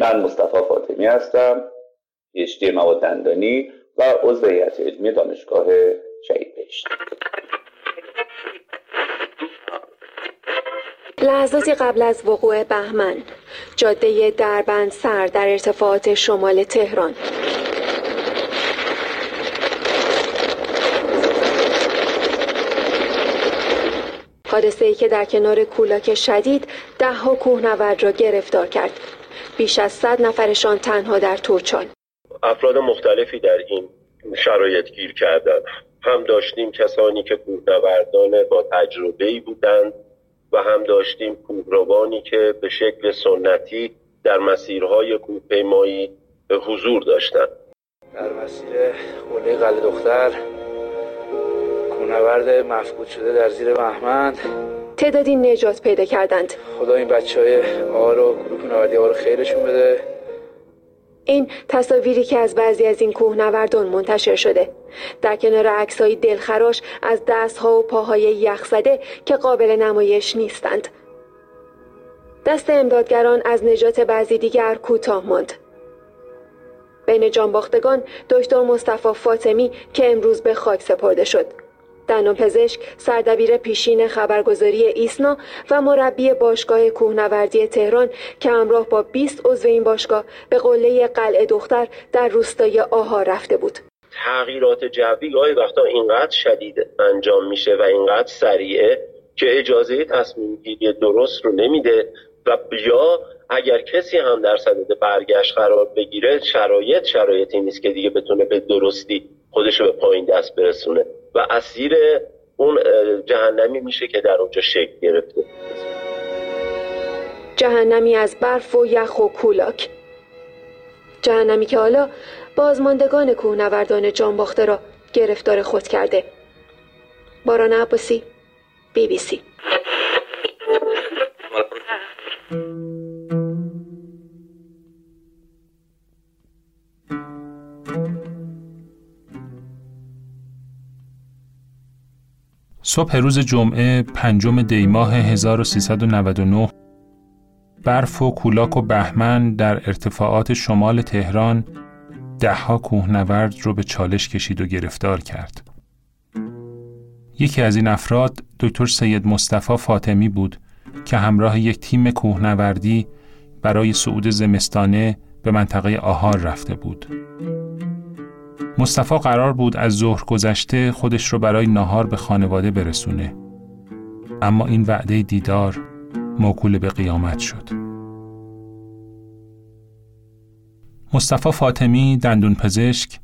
من مصطفی فاطمی هستم پیشتی مواد دندانی و عضو هیئت علمی دانشگاه شهید بهشت. لحظاتی قبل از وقوع بهمن جاده دربند سر در ارتفاعات شمال تهران. حادثه ای که در کنار کولاک شدید ده ها کوهنورد را گرفتار کرد. بیش از صد نفرشان تنها در توچال افراد مختلفی در این شرایط گیر کردند. هم داشتیم کسانی که کوهنوردان با تجربه ای بودند و هم داشتیم کوهروانی که به شکل سنتی در مسیرهای کوهپیمایی حضور داشتند. در مسیر قله قلعه دختر کوهنورد مفقود شده در زیر بهمن. تعدادی نجات پیدا کردند. خدا این بچه های آقا رو گروه رو خیرشون بده. این تصاویری که از بعضی از این کوهنوردان منتشر شده. در کنار عکسهای دلخراش از دستها و پاهای یخ زده که قابل نمایش نیستند. دست امدادگران از نجات بعضی دیگر کوتاه ماند. بین جانباختگان دکتر مصطفی فاطمی که امروز به خاک سپرده شد. دندان پزشک سردبیر پیشین خبرگزاری ایسنا و مربی باشگاه کوهنوردی تهران که همراه با 20 عضو این باشگاه به قله قلعه دختر در روستای آها رفته بود. تغییرات جوی گاهی وقتا اینقدر شدید انجام میشه و اینقدر سریعه که اجازه تصمیم گیری درست رو نمیده و یا اگر کسی هم در صدد برگشت قرار بگیره شرایط شرایطی نیست که دیگه بتونه به درستی خودش به پایین دست برسونه و اسیر اون جهنمی میشه که در اونجا شکل گرفته. جهنمی از برف و یخ و کولاک. جهنمی که حالا بازماندگان کوهنوردان جانباخته را گرفتار خود کرده. باران عباسی بی بی سی. صبح روز جمعه پنجم دیماه 1399 برف و کولاک و بهمن در ارتفاعات شمال تهران دهها کوهنورد رو به چالش کشید و گرفتار کرد. یکی از این افراد دکتر سید مصطفی فاطمی بود که همراه یک تیم کوهنوردی برای صعود زمستانه به منطقه آهار رفته بود. مصطفی قرار بود از ظهر گذشته خودش رو برای ناهار به خانواده برسونه. اما این وعده دیدار موکول به قیامت شد. مصطفی فاطمی دندون پزشک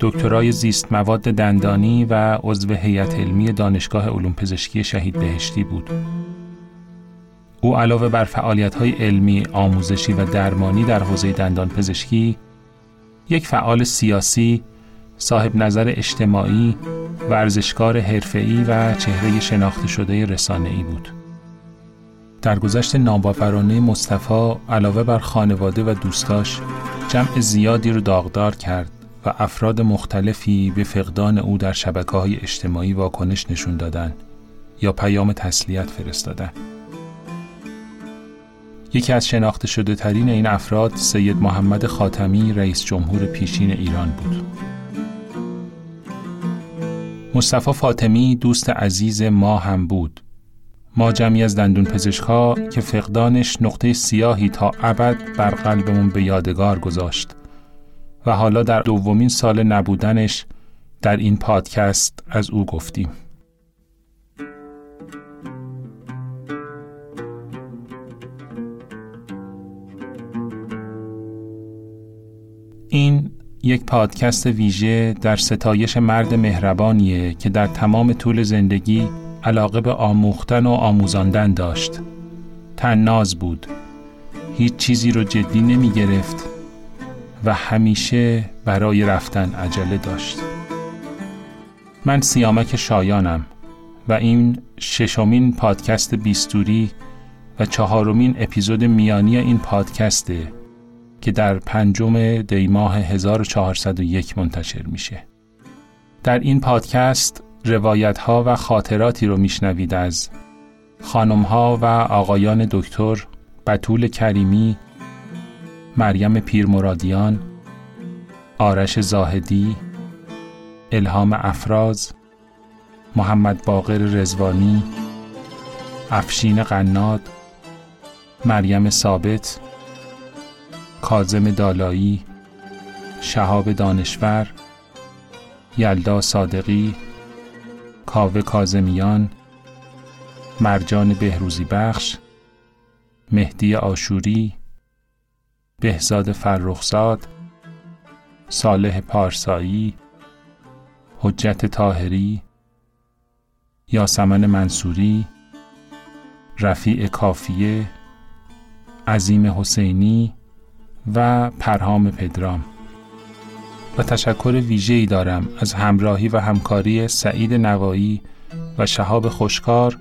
دکترای زیست مواد دندانی و عضو هیئت علمی دانشگاه علوم پزشکی شهید بهشتی بود. او علاوه بر فعالیت‌های علمی، آموزشی و درمانی در حوزه دندان پزشکی، یک فعال سیاسی، صاحب نظر اجتماعی، ورزشکار حرفه‌ای و چهره شناخته شده رسانه‌ای بود. در گذشت ناباورانه مصطفی علاوه بر خانواده و دوستاش جمع زیادی رو داغدار کرد و افراد مختلفی به فقدان او در شبکه های اجتماعی واکنش نشون دادن یا پیام تسلیت فرستادن. یکی از شناخته شده ترین این افراد سید محمد خاتمی رئیس جمهور پیشین ایران بود. مصطفی فاطمی دوست عزیز ما هم بود. ما جمعی از دندون پزشکها که فقدانش نقطه سیاهی تا ابد بر قلبمون به یادگار گذاشت و حالا در دومین سال نبودنش در این پادکست از او گفتیم. این یک پادکست ویژه در ستایش مرد مهربانیه که در تمام طول زندگی علاقه به آموختن و آموزاندن داشت. تناز بود. هیچ چیزی رو جدی نمی گرفت و همیشه برای رفتن عجله داشت. من سیامک شایانم و این ششمین پادکست بیستوری و چهارمین اپیزود میانی این پادکسته. که در پنجم دیماه 1401 منتشر میشه. در این پادکست روایت ها و خاطراتی رو میشنوید از خانمها و آقایان دکتر بطول کریمی مریم پیرمرادیان آرش زاهدی الهام افراز محمد باقر رزوانی افشین قناد مریم ثابت کازم دالایی شهاب دانشور یلدا صادقی کاوه کازمیان مرجان بهروزی بخش مهدی آشوری بهزاد فرخزاد صالح پارسایی حجت تاهری یاسمن منصوری رفیع کافیه عظیم حسینی و پرهام پدرام و تشکر ویژه‌ای دارم از همراهی و همکاری سعید نوایی و شهاب خوشکار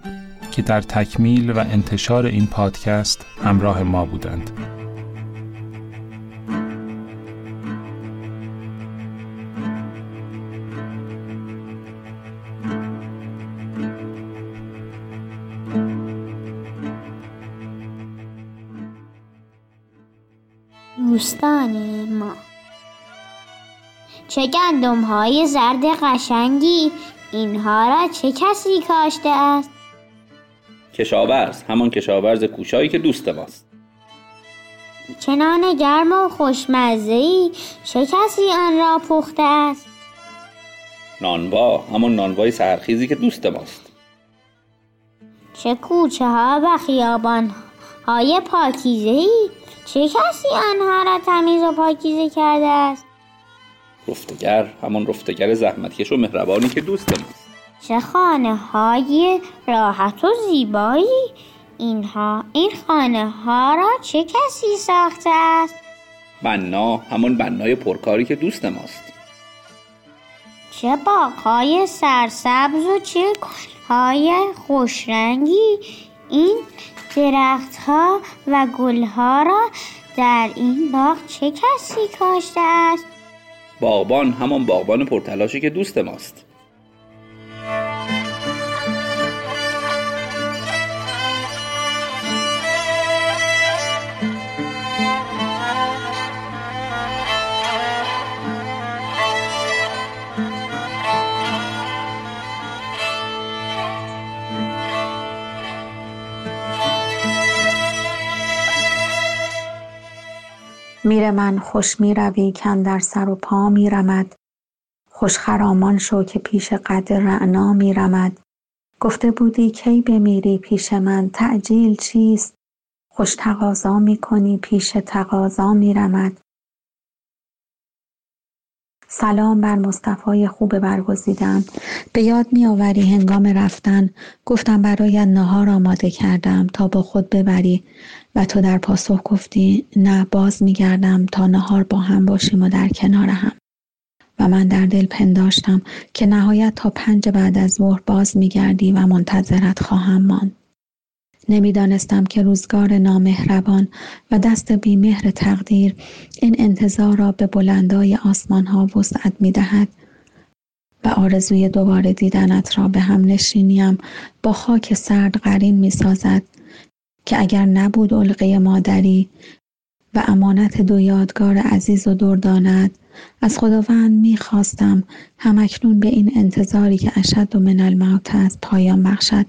که در تکمیل و انتشار این پادکست همراه ما بودند. دوستان ما. چه گندم های زرد قشنگی. اینها را چه کسی کاشته است؟ کشاورز همان کشاورز کوشایی که دوست ماست. چه نان گرم و خوشمزه چه کسی آن را پخته است؟ نانوا همان نانوای سرخیزی که دوست ماست. چه کوچه ها و خیابان های پاکیزه ای چه کسی آنها را تمیز و پاکیزه کرده است؟ رفتگر همان رفتگر زحمتکش و مهربانی که دوست ماست. چه خانه های راحت و زیبایی. اینها این خانه ها را چه کسی ساخته است؟ بنا همان بنای پرکاری که دوست ماست. چه باغهای سرسبز و چه های خوشرنگی. این درختها و گلها را در این باغ چه کسی کاشته است؟ باغبان همان باغبان پرتلاشی که دوست ماست. میر من خوش می روی کن در سر و پا می رمد خوش خرامان شو که پیش قد رعنا می رمد گفته بودی کی بمیری پیش من؟ تعجیل چیست؟ خوش تقاضا می کنی پیش تقاضا می رمد سلام بر مصطفای خوب برگزیدن. به یاد می آوری هنگام رفتن. گفتم برایت نهار آماده کردم تا با خود ببری. و تو در پاسخ گفتی نه باز می گردم تا نهار با هم باشیم و در کنار هم. و من در دل پنداشتم که نهایت تا پنج بعد از ظهر باز می گردی و منتظرت خواهم ماند. نمی‌دانستم که روزگار نامهربان و دست بیمهر تقدیر این انتظار را به بلندای آسمان ها وسعت می دهد و آرزوی دوباره دیدنت را به هم نشینیم با خاک سرد قرین می سازد که اگر نبود علقه مادری و امانت دو یادگار عزیز و درداند از خداوند می خواستم همکنون به این انتظاری که اشد و من الموت است پایان بخشد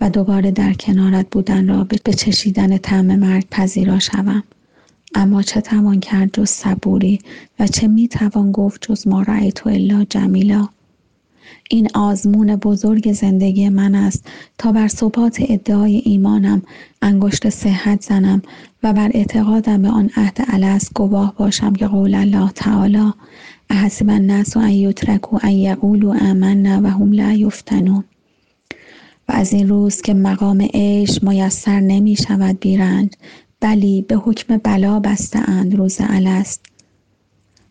و دوباره در کنارت بودن را به چشیدن طعم مرگ پذیرا شوم. اما چه توان کرد جز صبوری و چه می توان گفت جز ما رأیت الا جمیلا. این آزمون بزرگ زندگی من است. تا بر ثبات ادعای ایمانم انگشت صحت زنم و بر اعتقادم به آن عهد الست گواه باشم که قول الله تعالی احسب الناس ان یترکوا ان یقولوا آمنا و هم لا یفتنون. و از این روز که مقام عیش میسر نمی شود بیرنج بلی به حکم بلا بسته اند روز الست.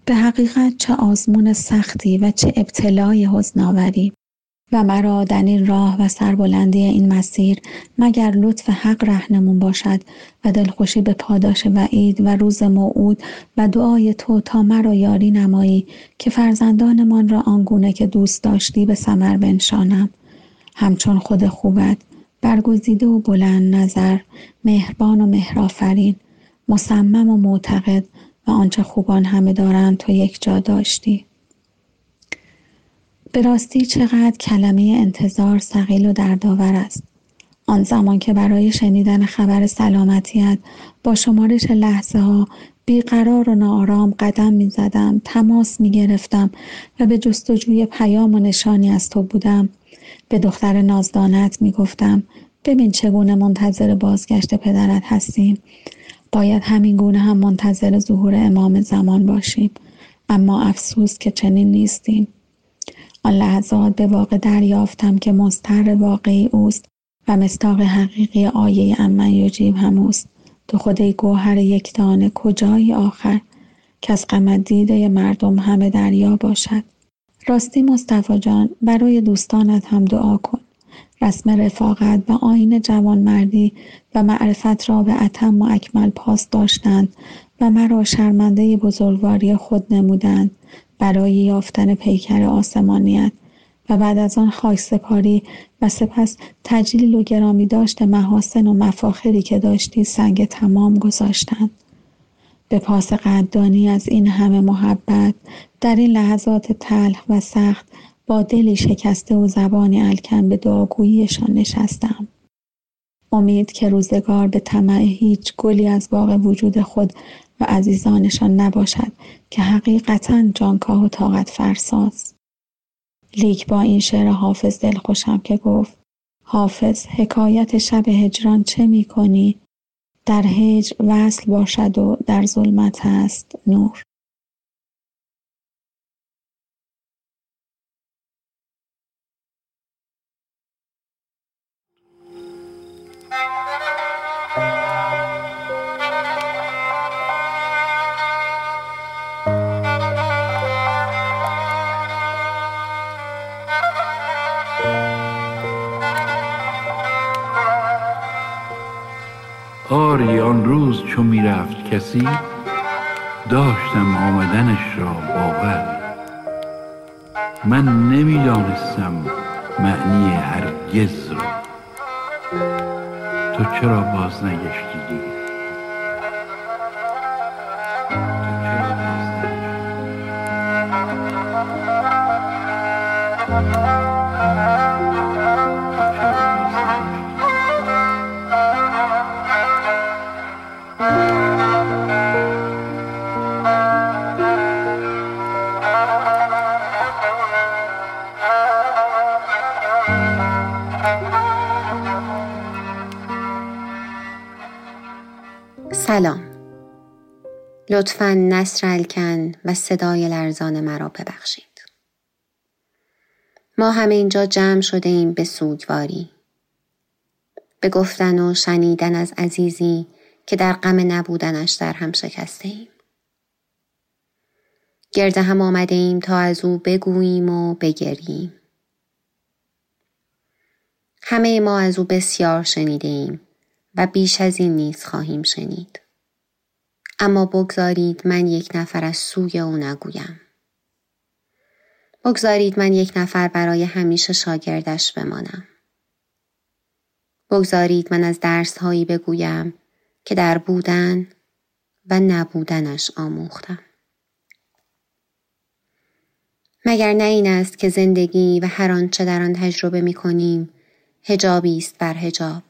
به حقیقت چه آزمون سختی و چه ابتلای حزناوری و مرا در این راه و سربلندی این مسیر مگر لطف حق رهنمون باشد و دلخوشی به پاداش وعید و روز موعود و دعای تو تا مرا یاری نمایی که فرزندانمان را آنگونه که دوست داشتی به ثمر بنشانم. همچون خود خوبت برگزیده و بلند نظر مهربان و مهرآفرین مصمم و معتقد و آنچه خوبان همه دارند تو یک جا داشتی به راستی چقدر کلمه انتظار سقیل و دردآور است آن زمان که برای شنیدن خبر سلامتیت با شمارش لحظه ها بیقرار و ناآرام قدم می زدم، تماس می گرفتم و به جستجوی پیام و نشانی از تو بودم. به دختر نازدانت می گفتم ببین چگونه منتظر بازگشت پدرت هستیم. باید همین گونه هم منتظر ظهور امام زمان باشیم. اما افسوس که چنین نیستیم. آن لحظات به واقع دریافتم که مستر واقعی اوست و مستاق حقیقی آیه امن یجیب هم اوست. تو خود گوهر یک دانه کجایی آخر که از غم دیده مردم همه دریا باشد راستی مصطفی جان برای دوستانت هم دعا کن رسم رفاقت و آین جوانمردی و معرفت را به اتم و اکمل پاس داشتند و مرا شرمنده بزرگواری خود نمودند برای یافتن پیکر آسمانیت و بعد از آن خاک سپاری و سپس تجلیل و گرامی داشت محاسن و مفاخری که داشتی سنگ تمام گذاشتند. به پاس قدردانی از این همه محبت در این لحظات تلخ و سخت با دلی شکسته و زبانی الکن به دعاگوییشان نشستم. امید که روزگار به طمع هیچ گلی از باغ وجود خود و عزیزانشان نباشد که حقیقتا جانکاه و طاقت فرساست. لیک با این شعر حافظ دلخوشم که گفت حافظ حکایت شب هجران چه می کنی؟ در هجر وصل باشد و در ظلمت است نور آری آن روز چو می‌رفت کسی داشتم آمدنش را باور. من نمی‌دانستم معنی هرگز را. تو چرا باز نگشتی سلام. لطفا نصر الکن و صدای لرزان مرا ببخشید. ما همه اینجا جمع شده ایم به سوگواری. به گفتن و شنیدن از عزیزی که در غم نبودنش در هم شکسته ایم. گرد هم آمده ایم تا از او بگوییم و بگریم. همه ما از او بسیار شنیده ایم. و بیش از این نیز خواهیم شنید. اما بگذارید من یک نفر از سوی او نگویم. بگذارید من یک نفر برای همیشه شاگردش بمانم. بگذارید من از درس هایی بگویم که در بودن و نبودنش آموختم. مگر نه این است که زندگی و هر آنچه در آن تجربه می کنیم هجابی است بر هجاب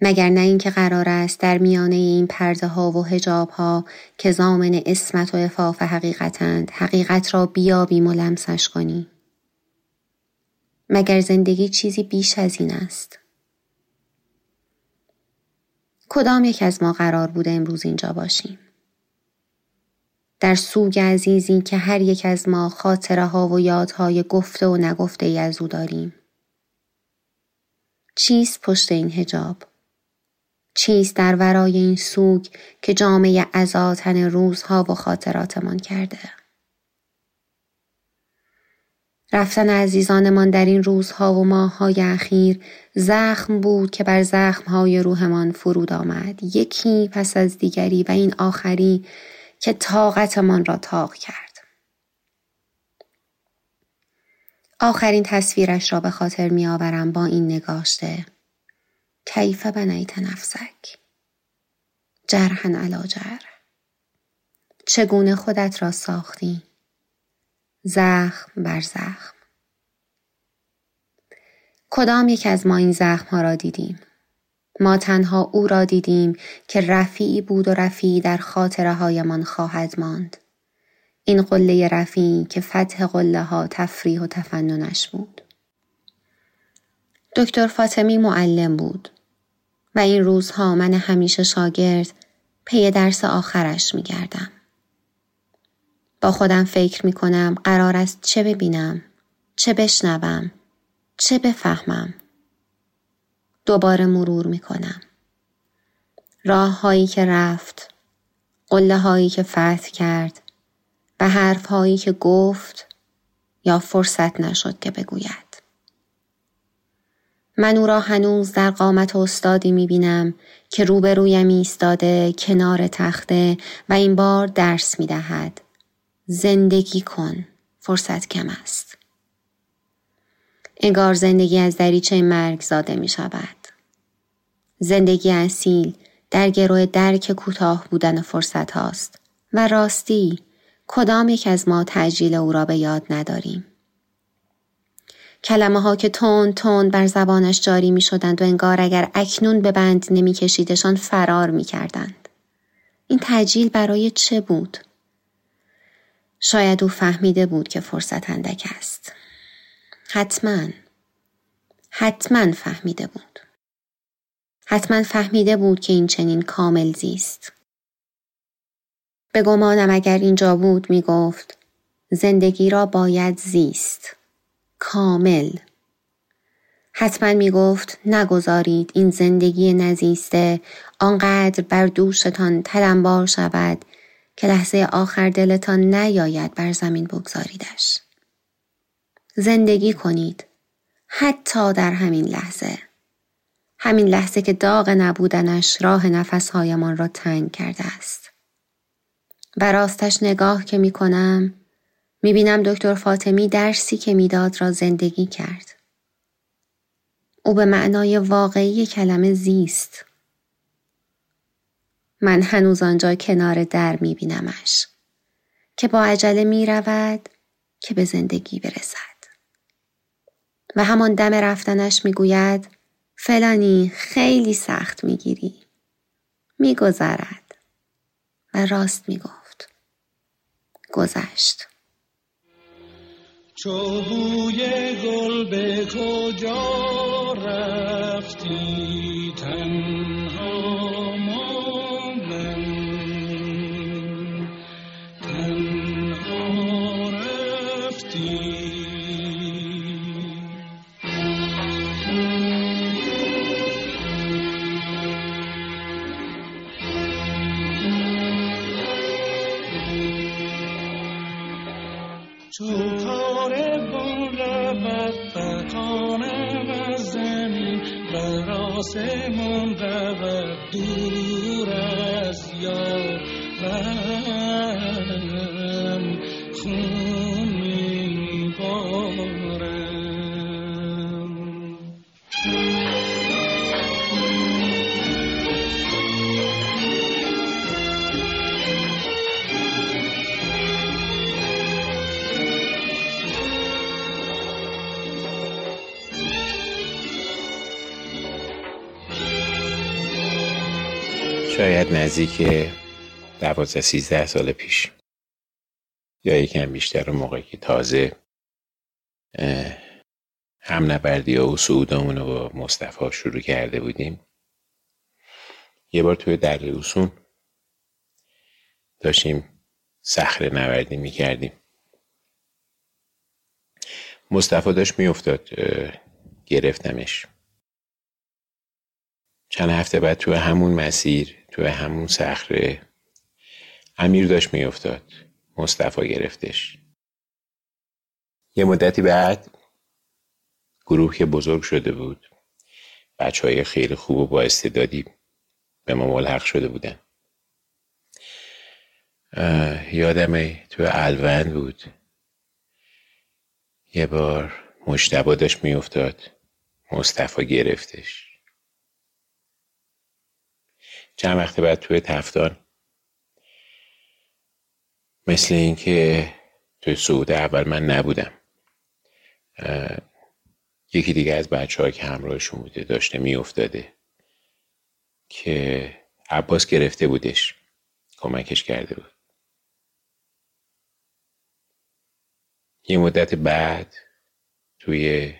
مگر نه اینکه قرار است در میانه این پرده ها و هجاب ها که زامن اسمت و افاف حقیقتند حقیقت را بیابیم و لمسش کنی مگر زندگی چیزی بیش از این است؟ کدام یک از ما قرار بوده امروز اینجا باشیم؟ در سوگ عزیزی که هر یک از ما خاطره ها و یادهای گفته و نگفته ای از او داریم. چیست پشت این هجاب چیست در ورای این سوگ که جامعه ازاتن روزها و خاطراتمان کرده؟ رفتن عزیزانمان در این روزها و ماههای اخیر زخم بود که بر زخمهای روحمان فرود آمد. یکی پس از دیگری و این آخری که طاقتمان را تاق کرد. آخرین تصویرش را به خاطر می آورم با این نگاشته. کیف بنیت نفسک؟ جرحن علا جرح. چگونه خودت را ساختی؟ زخم بر زخم. کدام یک از ما این زخم ها را دیدیم؟ ما تنها او را دیدیم که رفیعی بود و رفیعی در خاطره هایمان خواهد ماند. این قله رفیعی که فتح قله ها تفریح و تفننش بود. دکتر فاطمی معلم بود. و این روزها من همیشه شاگرد پی درس آخرش می گردم. با خودم فکر می کنم قرار است چه ببینم، چه بشنوم، چه بفهمم. دوباره مرور می کنم. راه هایی که رفت، قله هایی که فتح کرد و حرف هایی که گفت یا فرصت نشد که بگوید. من او را هنوز در قامت استادی می بینم که روبرویم ایستاده کنار تخته و این بار درس می دهد. زندگی کن. فرصت کم است. انگار زندگی از دریچه مرگ زاده می شود. زندگی اصیل در گروه درک کوتاه بودن فرصت هاست و راستی کدام یک از ما تجلیل او را به یاد نداریم. کلمه ها که تون تون بر زبانش جاری می شدند و انگار اگر اکنون به بند نمی کشیدشان فرار می کردند. این تجلیل برای چه بود؟ شاید او فهمیده بود که فرصت اندک است. حتما حتما فهمیده بود. حتما فهمیده بود که این چنین کامل زیست. به گمانم اگر اینجا بود می گفت زندگی را باید زیست. کامل حتما می گفت نگذارید این زندگی نزیسته آنقدر بر دوشتان تلمبار شود که لحظه آخر دلتان نیاید بر زمین بگذاریدش. زندگی کنید حتی در همین لحظه. همین لحظه که داغ نبودنش راه نفسهایمان را تنگ کرده است. و راستش نگاه که می کنم می بینم دکتر فاطمی درسی که می‌داد را زندگی کرد. او به معنای واقعی کلمه زیست. من هنوز آنجا کنار در می بینمش که با عجله می رود که به زندگی برسد. و همان دم رفتنش می گوید فلانی خیلی سخت می گیری. می گذرد و راست می گفت. گذشت. چو بوی گل به کجا رفتی تنها آسمان رود دور از یارم خون شاید نزدیک دوازده سیزده سال پیش. یا یکم بیشتر موقعی که تازه هم نبردی و سعودمون رو با مصطفی شروع کرده بودیم. یه بار توی در اوسون داشتیم صخره نوردی می‌کردیم. مصطفی داشت میافتاد گرفتمش. چند هفته بعد تو همون مسیر تو همون صخره امیر داشت میافتاد مصطفی گرفتش. یه مدتی بعد گروه که بزرگ شده بود بچه های خیلی خوب و با استعدادی به ما ملحق شده بودن. یادم تو الوند بود. یه بار مشتبا داشت میافتاد مصطفی گرفتش. چند وقت بعد توی تفتان مثل اینکه توی سعود اول من نبودم. یکی دیگه از بچه که همراهشون بوده داشته میافتاده که عباس گرفته بودش. کمکش کرده بود. یه مدت بعد توی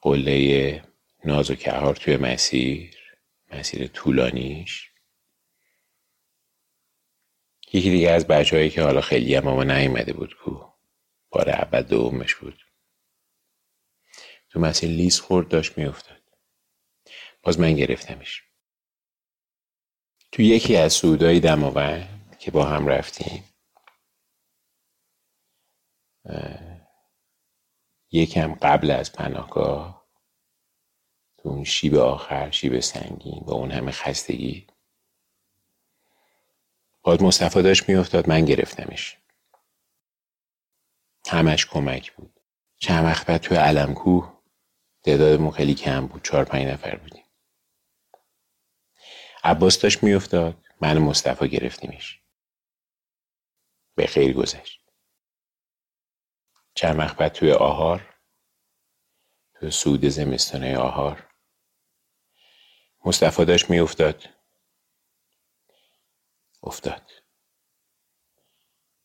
قله ناز و کهار توی مسیر مسیر طولانیش. یکی دیگه از بچه که حالا خیلی هم ما نیومده بود کو. بار اول دومش بود. تو مسیر لیز خورد داشت میافتاد. باز من گرفتمش. تو یکی از سودایی دماوند که با هم رفتیم یکم قبل از پناهگاه تو اون شیب آخر شیب سنگین با اون همه خستگی. باید مصطفی داشت میافتاد من گرفتمش. همش کمک بود. چند وقت بعد توی علمکوه تعدادمون خیلی کم بود چهار پنج نفر بودیم. عباس داشت میافتاد من مصطفی گرفتیمش. به خیر گذشت. چند وقت بعد توی آهار توی سود زمستانه آهار مصطفی داشت میافتاد. افتاد.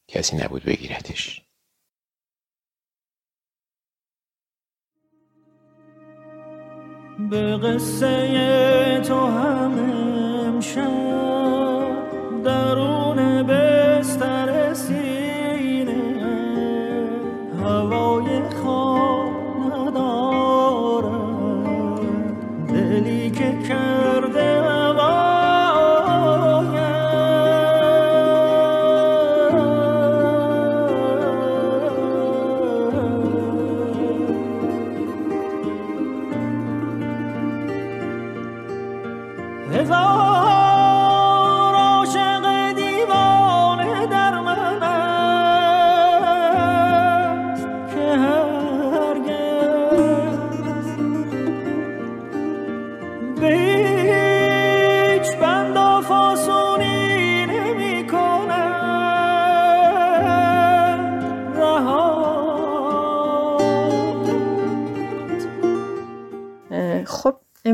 کسی نبود بگیرتش به قصه تو هم امشب درون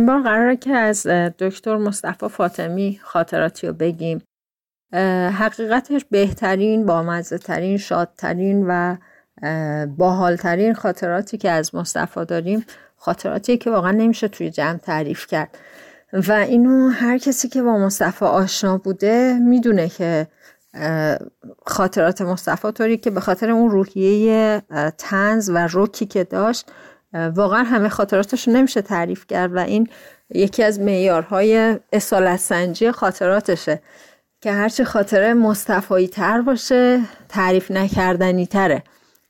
این بار قراره که از دکتر مصطفی فاطمی خاطراتی رو بگیم. حقیقتش بهترین بامزه ترین شادترین و باحالترین خاطراتی که از مصطفی داریم خاطراتی که واقعا نمیشه توی جمع تعریف کرد. و اینو هر کسی که با مصطفی آشنا بوده می‌دونه که خاطرات مصطفی طوری که به خاطر اون روحیه تنز و روکی که داشت واقعا همه خاطراتش رو نمیشه تعریف کرد و این یکی از معیارهای اصالت سنجی خاطراتشه که هرچه خاطره مصطفایی تر باشه تعریف نکردنی تره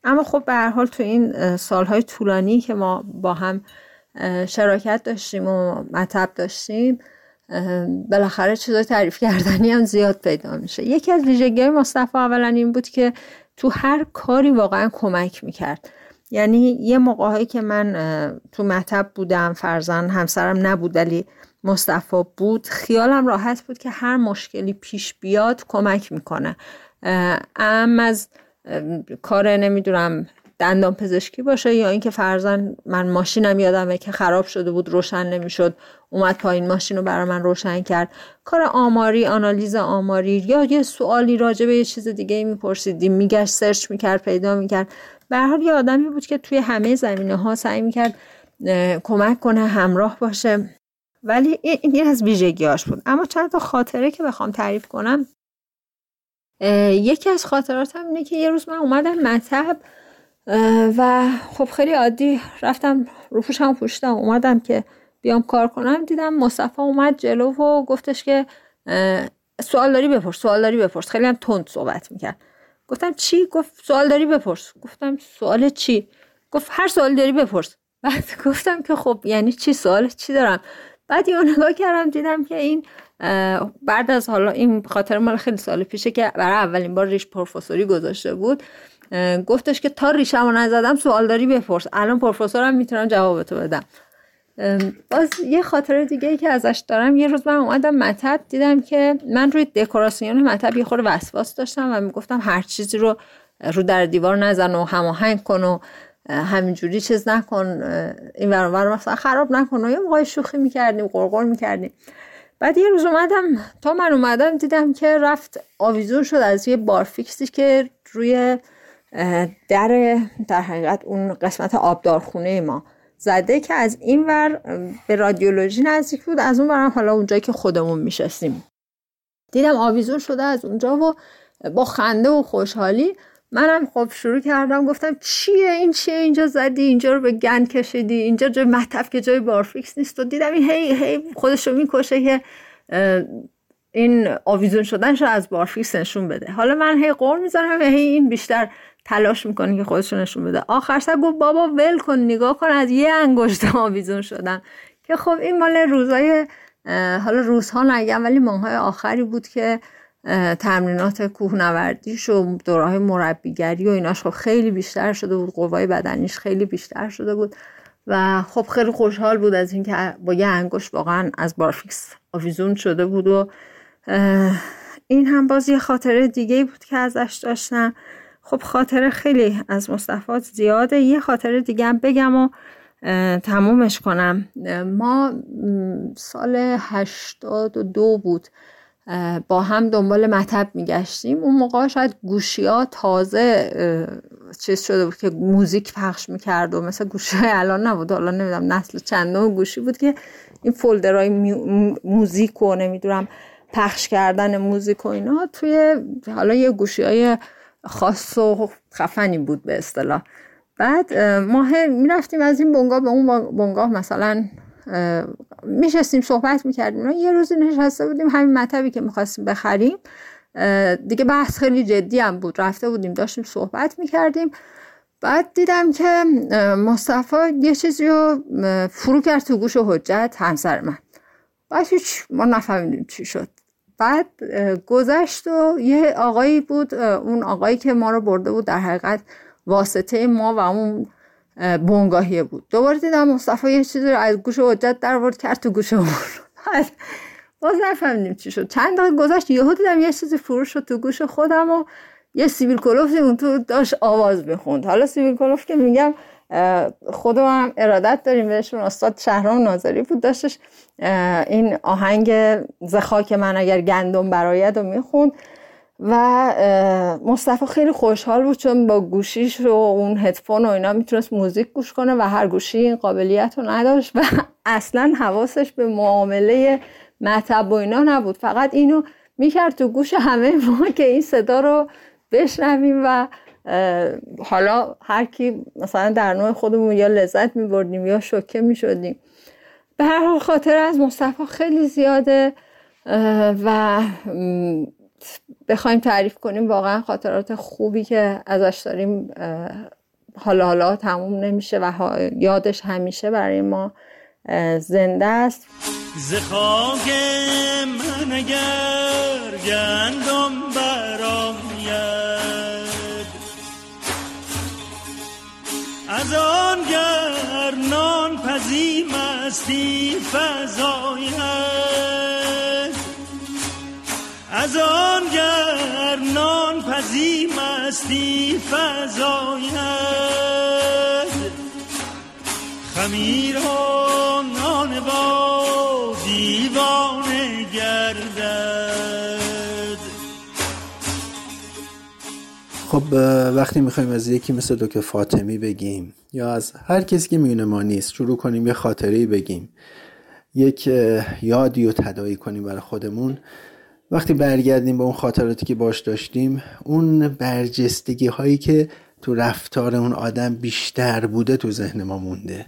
اما خب به هر حال تو این سالهای طولانی که ما با هم شراکت داشتیم و مطب داشتیم بالاخره چیزای تعریف کردنی هم زیاد پیدا میشه. یکی از ویژگی مصطفی اولا این بود که تو هر کاری واقعا کمک می‌کرد. یعنی یه موقعهایی که من تو مطب بودم فرزن همسرم نبود ولی مصطفی بود خیالم راحت بود که هر مشکلی پیش بیاد کمک می‌کنه. ام از کار نمی‌دونم دندان پزشکی باشه یا اینکه فرزن من ماشینم یادمه که خراب شده بود روشن نمی‌شد اومد پایین ماشین رو برای من روشن کرد. کار آماری آنالیز آماری یا یه سوالی راجع به یه چیز دیگه میپرسیدیم میگشت سرچ می‌کرد پیدا می‌کرد. به حال یه آدمی بود که توی همه زمینه ها سعی می‌کرد کمک کنه همراه باشه. ولی این از ویژگیاش بود. اما چند تا خاطره که بخوام تعریف کنم. یکی از خاطراتم اینه که یه روز من اومدم مطب و خب خیلی عادی رفتم رو پوشم پوشتم اومدم که بیام کار کنم دیدم مصطفی اومد جلو و گفتش که سوال داری بپرس سوال داری بپرس. خیلی هم تند صحبت می‌کرد. گفتم چی؟ گفت سوال داری بپرس. گفتم سوال چی؟ گفت هر سوال داری بپرس. بعد گفتم که خب یعنی چی سوال؟ چی دارم؟ بعد یه نگاه کردم دیدم که این بعد از حالا این خاطر مال خیلی سال پیشه که برای اولین بار ریش پروفسوری گذاشته بود. گفتش که تا ریشمو نزدم سوال داری بپرس. الان پروفسورم می‌تونم جوابتو بدم. باز یه خاطره دیگه ای که ازش دارم. یه روز من اومدم مطب دیدم که من روی دکوراسیون مطب یه خورده وسواس داشتم و می‌گفتم هر چیزی رو رو در دیوار نزن و هماهنگ کن و همینجوری چیز نکن این ور مثلا خراب نکن و یه موقع شوخی می‌کردیم قرقر می‌کردیم. بعد یه روز اومدم تا من اومدم دیدم که رفت آویزون شد از یه بارفیکسی که روی در در حقیقت اون قسمت آبدارخونه ما. زده که از این ور به رادیولوژی نزدیک بود از اون برم حالا اونجایی که خودمون میشستیم. دیدم آویزون شده از اونجا و با خنده و خوشحالی منم خب شروع کردم گفتم چیه؟ این چیه؟ اینجا زدی؟ اینجا رو به گن کشیدی؟ اینجا جای مطف که جای بارفیکس نیست؟ و دیدم این هی هی خودش رو می‌کشه که این آویزون شدنش رو از بارفیکس نشون بده. حالا من هی قول می‌زنم هی این بیشتر تلاش می‌کنه که خودش نشون بده. آخر سر گفت بابا ول کن نگاه کن از یه انگشت آویزون شدن که خب این مال روزای حالا روزها نگم ولی ماهای آخری بود که تمرینات کوهنوردیش و دوره مربیگری و ایناش خب خیلی بیشتر شده بود. قوای بدنیش خیلی بیشتر شده بود. و خب خیلی خوشحال بود از اینکه با یه انگشت واقعا از بارفیکس آویزون شده بود و این هم باز یه خاطره دیگه بود که ازش داشتم. خب خاطره خیلی از مصطفات زیاده. یه خاطره دیگه هم بگم و تمومش کنم. ما سال هشتاد و دو بود. با هم دنبال مطب میگشتیم. اون موقع شاید گوشی ها تازه چیز شده بود که موزیک پخش می‌کرد و مثل گوشی های الان نبود. حالا نمی‌دونم نسل چندم گوشی بود که این فولدرهای موزیک و نمی‌دونم پخش کردن موزیک و اینا توی حالا یه گوشی های خاص و خفنی بود به اصطلاح. بعد ما می‌رفتیم از این بنگاه به اون بنگاه مثلا میشستیم صحبت می‌کردیم. یه روزی نشسته بودیم همین مطبی که می‌خواستیم بخریم. دیگه بحث خیلی جدی هم بود. رفته بودیم داشتیم صحبت می‌کردیم. بعد دیدم که مصطفی یه چیزی رو فرو کرد تو گوش حجت همسر من. بعد هیچ ما نفهمیدیم چی شد. بعد گذشت و یه آقایی بود اون آقایی که ما رو برده بود در حقیقت واسطه ما و اون بونگاهیه بود. دوباره دیدم مصطفی یه چیزی رو از گوش حجت در ورد کرد تو گوش اون باز نفهمیدیم چی شد. چند دقیقه گذشت یهو دیدم یه چیزی فروش شد تو گوش خودم و یه سیبیل کلوفتی اون تو داشت آواز بخوند حالا سیبیل کلوف که میگم خودم هم ارادت داریم بهشون. استاد شهرام ناظری بود. داشتش این آهنگ زخاک من اگر گندم برایت رو می‌خوند و مصطفی خیلی خوشحال بود چون با گوشیش و اون هدفون و اینا می‌تونست موزیک گوش کنه و هر گوشی این قابلیت رو نداشت و اصلا حواسش به معامله مطب و اینا نبود. فقط اینو می‌کرد تو گوش همه ما که این صدا رو بشنویم و حالا هر کی مثلا در نوع خودمون یا لذت میبردیم یا شوکه می‌شدیم. به هر حال خاطر از مصطفی خیلی زیاده. و بخوایم تعریف کنیم واقعا خاطرات خوبی که ازش داریم حالا حالا تموم نمیشه و یادش همیشه برای ما زنده است. زخاک من اگر گندم براید از آن نان پزی مستی فضاید از آن نان پزی مستی فضاید خمیران نان با خب وقتی می‌خوایم از یکی مثل دکتر فاطمی بگیم یا از هر کسی که میونه ما نیست شروع کنیم یه خاطره بگیم یک یادی رو تدایی کنیم برای خودمون. وقتی برگردیم به اون خاطراتی که باش داشتیم اون برجستگی هایی که تو رفتار اون آدم بیشتر بوده تو ذهن ما مونده.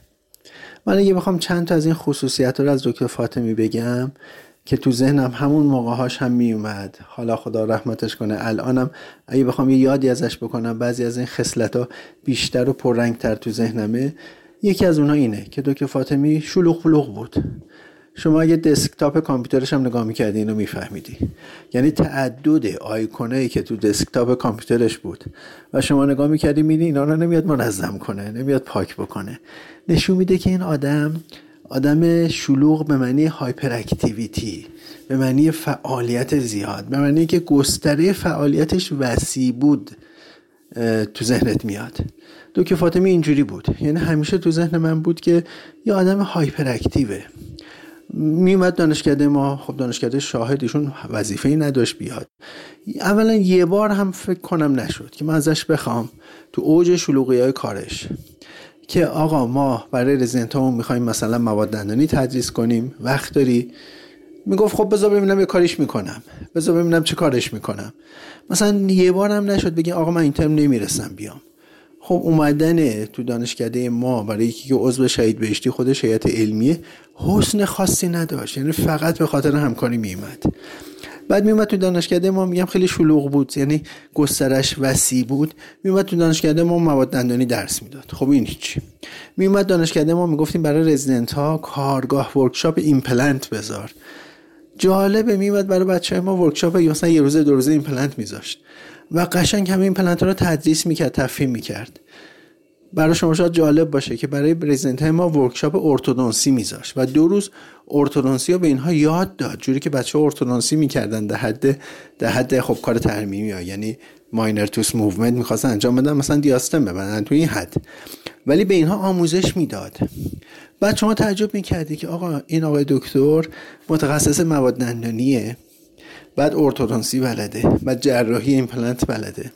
من اگه بخوام چند تا از این خصوصیت رو از دکتر فاطمی بگم که تو ذهنم همون موقعهاش هم میومد. حالا خدا رحمتش کنه الانم اگه بخوام یه یادی ازش بکنم بعضی از این خصلت ها بیشتر و پررنگتر تو ذهنمه. یکی از اونها اینه که دکتر فاطمی شلوغ پلوغ بود. شما اگه دسکتاپ کامپیوترش هم نگاه می‌کردی اینو میفهمیدی. یعنی تعدد آیکونایی که تو دسکتاپ کامپیوترش بود. و شما نگاه می‌کردی میدی اینا رو نمیاد منظم کنه نمیاد پاک بکنه. نشون میده که این آدم آدم شلوغ به معنی هایپر اکتیویتی به معنی فعالیت زیاد به معنی که گستره فعالیتش وسیع بود تو ذهنت میاد. دکتر فاطمی اینجوری بود. یعنی همیشه تو ذهن من بود که یه آدم هایپر اکتیوه میومد دانشکده ما خب دانشکده شاهد وظیفه ای نداشت بیاد. اولا یه بار هم فکر کنم نشد که من ازش بخوام تو اوج شلوغی های کارش. که آقا ما برای رزیدنت همون می‌خوایم مثلا مواد دندانی تدریس کنیم. وقت داری؟ می‌گفت خب بذار ببینم یه کاریش می‌کنم. بذار ببینم چه کارش می‌کنم. مثلا یه بارم نشد بگی آقا من این ترم نمی‌رسم بیام. خب اومدن تو دانشکده ما برای یکی که عضو شهید بهشتی خودش هیئت علمیه حسن خاصی نداشت. یعنی فقط به خاطر همکاری میومد بعد میومد تو دانشکده ما میگم خیلی شلوغ بود یعنی گسترش وسیع بود. میومد تو دانشکده ما مواد دندانی درس می‌داد. خب این هیچی. میومد دانشکده ما می‌گفتیم برای رزیدنت ها کارگاه workshop ایمپلنت بذار. جالبه میومد برای بچه ما workshop مثلا یه روزه دو روزه ایمپلنت میذاشت. و قشنگ همه ایمپلنت رو تدریس می‌کرد تفهیم می‌کرد. برای شما شاید جالب باشه که برای رزیدنت ما workshop ارتودنسی میذاشت و دو روز ارتودنسی رو به اینها یاد داد جوری که بچه ارتودنسی می‌کردن در حد در حد خب کار ترمیمی ها یعنی minor tooth movement می‌خواستن انجام بدن مثلا diastem ببندن تو این حد. ولی به اینها آموزش می‌داد. بعد شما تعجب می‌کردی که آقا این آقای دکتر متخصص مواد دندانیه بعد ارتودنسی بلده بعد جراحی ایمپلنت بلده.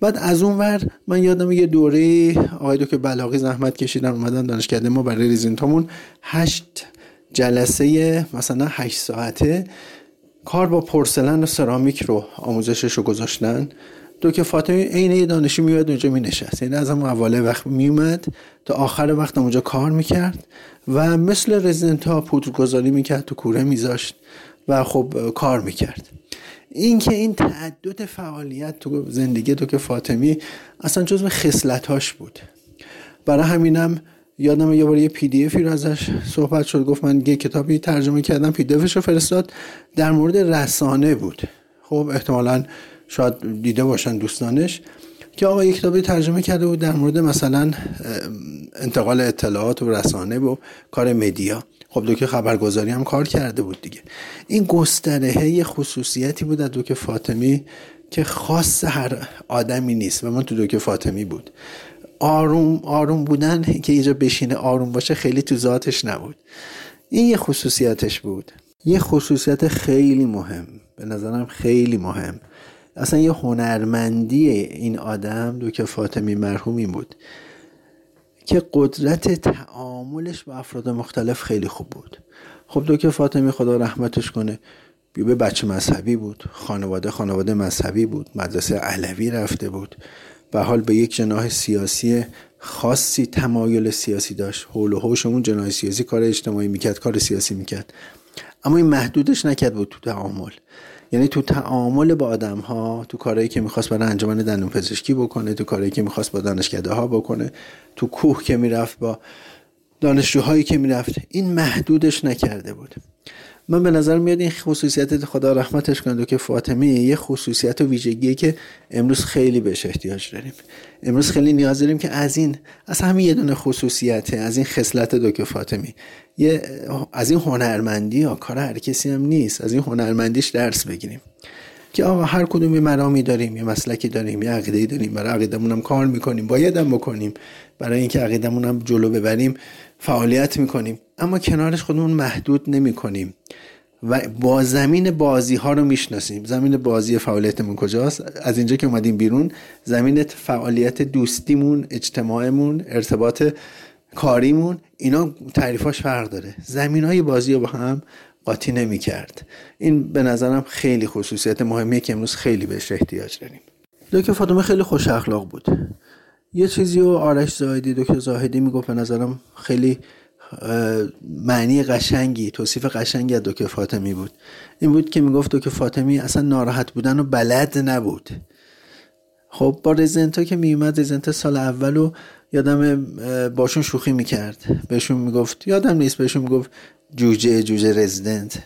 بعد از اون ور من یادم یه دوره آقای که بلاغی زحمت کشیدن اومدن دانشکده ما برای رزیدنتامون هشت جلسه مثلا هشت ساعته کار با پرسلن و سرامیک رو آموزشش رو گذاشتن. دکتر فاطمی عین یه دانشی میاد اونجا می نشست یعنی از همون اول وقت میومد تا آخر وقت اونجا کار می‌کرد و مثل رزیدنت ها پودر گذاری می‌کرد تو کوره میذاشت و خب کار می‌کرد. اینکه این تعدد فعالیت تو زندگی تو که فاطمی اصلا جزو خصلتاش بود. برای همینم یادم یه بار یه پی دی افی رو ازش صحبت شد گفت من یه کتابی ترجمه کردم پی دی افش رو فرستاد در مورد رسانه بود. خب احتمالا شاید دیده باشن دوستانش که آقا یک کتابی ترجمه کرده بود در مورد مثلا انتقال اطلاعات و رسانه و کار مدیا. خب دوکه خبرگزاری هم کار کرده بود دیگه. این گستره یه خصوصیتی بود از دوکه فاطمی که خاص هر آدمی نیست و من تو دوکه فاطمی بود. آروم آروم بودن که اینجا بشینه آروم باشه خیلی تو ذاتش نبود. این یه خصوصیتش بود. یه خصوصیت خیلی مهم. به نظرم خیلی مهم. اصلا یه هنرمندی این آدم دو که فاطمی مرحومی بود. که قدرت تعاملش با افراد مختلف خیلی خوب بود. خب دو که فاطمی خدا رحمتش کنه به بچه مذهبی بود خانواده خانواده مذهبی بود مدرسه علوی رفته بود. به حال به یک جناح سیاسی خاصی تمایل سیاسی داشت. حول و حوش اون جناح سیاسی کار اجتماعی می‌کرد کار سیاسی می‌کرد. اما این محدودش نکرد بود تو تعامل. یعنی تو تعامل با آدم ها تو کارهایی که می‌خواست برای انجمن دندون پزشکی بکنه تو کارهایی که می‌خواست با دانشکده ها بکنه تو کوه که می‌رفت با دانشجوهایی که می‌رفت این محدودش نکرده بود. من به نظر میاد این خصوصیت خدا رحمتش کنه که فاطمه یه خصوصیت و ویژگیه که امروز خیلی بهش احتیاج داریم. امروز خیلی نیاز داریم که از این از همین یه دونه خصوصیته از این خصلت دکتر فاطمی. یه از این هنرمندی ها کار هر کسی هم نیست. از این هنرمندیش درس بگیریم. که آقا هر کدوم یه مرامی داریم یه مسلکی داریم یه عقیده داریم برای عقیدمون هم کار می‌کنیم باید هم بکنیم. برای اینکه عقیدمون هم جلو ببریم فعالیت می‌کنیم. اما کنارش خودمون محدود نمی‌کنیم و با زمین بازی ها رو می‌شناسیم. زمین بازی فعالیتمون کجاست؟ از اینجا که اومدیم بیرون زمین فعالیت دوستیمون اجتماعمون ارتباط کاریمون اینا تعریفاش فرق داره. زمین های بازی رو با هم قاطی نمی کرد این به نظرم خیلی خصوصیت مهمیه که امروز خیلی بهش احتیاج داریم. دکتر فاطمه خیلی خوش اخلاق بود. یه چیزی رو آرش زاهدی دکتر زاهدی می‌گفت به نظرم خیلی معنی قشنگی توصیف قشنگی از دکتر فاطمی بود. این بود که می‌گفت دکتر فاطمی اصلا ناراحت بودن و بلد نبود. خب با رزنتا که میومد رزنتا سال اولو یادم باشون شوخی می‌کرد. بهشون می‌گفت یادم نیست بهشون می‌گفت جوجه جوجه رزیدنت.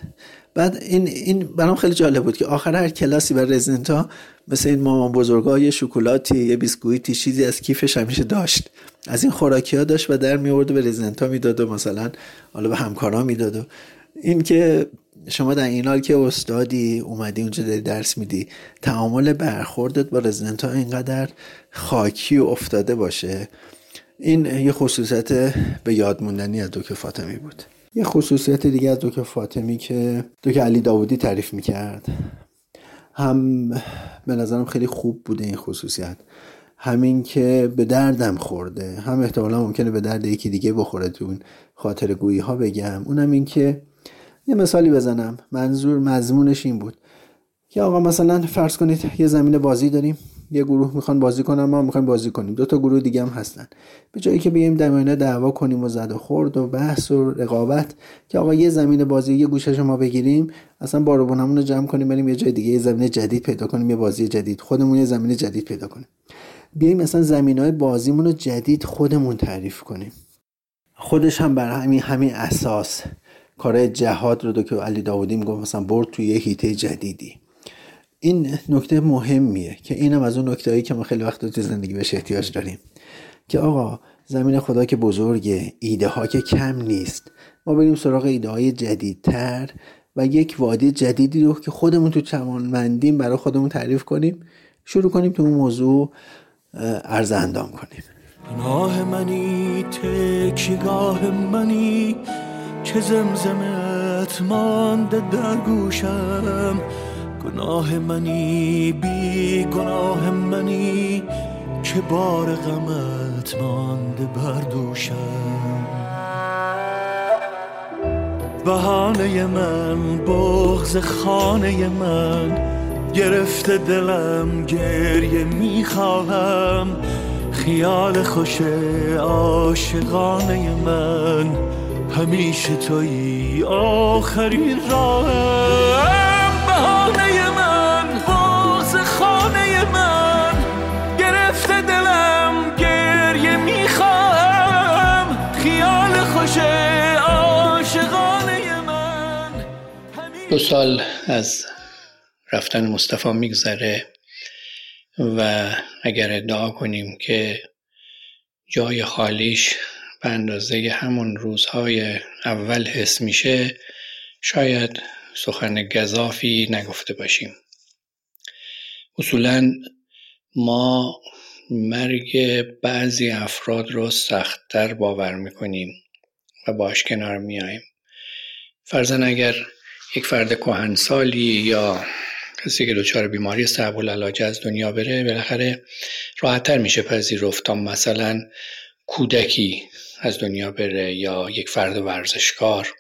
بعد این این برام خیلی جالب بود که آخر هر کلاسی بر رزیدنت مثل این مامان بزرگا یه شکلاتی یه بیسکویتی چیزی از کیفش همیشه داشت. از این خوراکی ها داشت و در می آورد و به رزیدنت می‌داد و مثلا حالا به همکارا می‌داد و این که شما در این حال که استادی اومدی اونجا داری درس میدی تعامل برخوردت با رزیدنت اینقدر خاکی و افتاده باشه. این یه خصوصیت به یاد موندنی از دکتر فاطمی بود. یه خصوصیت دیگه از دکتر فاطمی که دکتر علی داودی تعریف می‌کرد. هم به نظرم خیلی خوب بوده این خصوصیت. همین که به دردم خورده. هم احتمالا ممکنه به درد یکی دیگه بخوره تو اون خاطر گویی ها بگم. اونم این که یه مثالی بزنم. منظور مضمونش این بود. که آقا مثلا فرض کنید یه زمین بازی داریم. یه گروه می‌خوان بازی کنن ما می‌خوایم بازی کنیم. دو تا گروه دیگه هم هستن. به جایی که بیایم در دعوا کنیم و زد و خورد و بحث و رقابت که آقا یه زمین بازی یه گوشه ما بگیریم اصلا باربونمون رو جمع کنیم بریم یه جای دیگه یه زمین جدید پیدا کنیم یه بازی جدید. خودمون یه زمین جدید پیدا کنیم. بیایم مثلا زمین های بازیمون رو جدید خودمون تعریف کنیم. خودش هم بر همین همین اساس. کار جهاد رو دو که علی داودی می‌گفت مثلا برد توی یه هیته جدیدی. این نکته مهمیه که اینم از اون نکته که ما خیلی وقت تو زندگی بهش احتیاج داریم. که آقا زمین خدا که بزرگه ایده ها که کم نیست. ما بریم سراغ ایده های جدیدتر و یک وادی جدیدی رو که خودمون تو چمانمندیم برای خودمون تعریف کنیم شروع کنیم تو اون موضوع عرض اندام کنیم. گناه منی تکیگاه منی که زمزمت مانده در گوشم. گناه منی بی گناه منی. که بار غمت مانده بر دوشم؟ بهانه من بغز خانه من. گرفته دلم گریه می‌خواهم خیال خوش عاشقانه من. همیشه توی آخرین راهم. بهانه دو سال از رفتن مصطفی میگذره و اگر ادعا کنیم که جای خالیش به اندازه همون روزهای اول حس میشه شاید سخن گذافی نگفته باشیم. اصولا ما مرگ بعضی افراد رو سختتر باور می‌کنیم و باش کنار میاییم فرزن اگر یک فرد کهنسالی یا کسی که دچار بیماری صعب العلاج از دنیا بره بالاخره راحتتر میشه پذیرفت تا مثلا کودکی از دنیا بره یا یک فرد ورزشکار.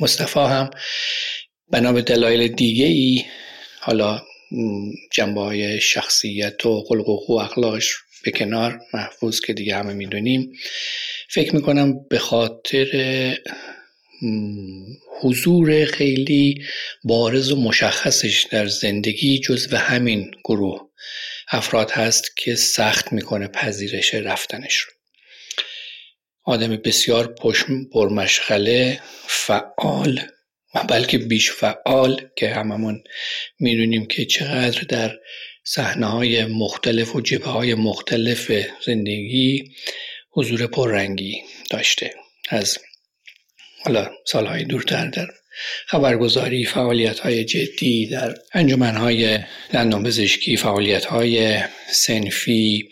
مصطفی هم بنا به دلایل دیگه ای حالا جنبه های شخصیت و خلق و اخلاقش به کنار محفوظ که دیگه همه می‌دونیم. فکر می‌کنم به خاطر حضور خیلی بارز و مشخصش در زندگی جزو همین گروه افراد هست که سخت می‌کنه پذیرش رفتنش رو. آدم بسیار پرمشغله فعال و بلکه بیش فعال که هممون می‌دونیم که چقدر در صحنه های مختلف و جبه های مختلف زندگی حضور پررنگی داشته. از حالا سالهای دورتر در خبرگزاری فعالیت های جدی در انجمن های دندان پزشکی فعالیت های سنفی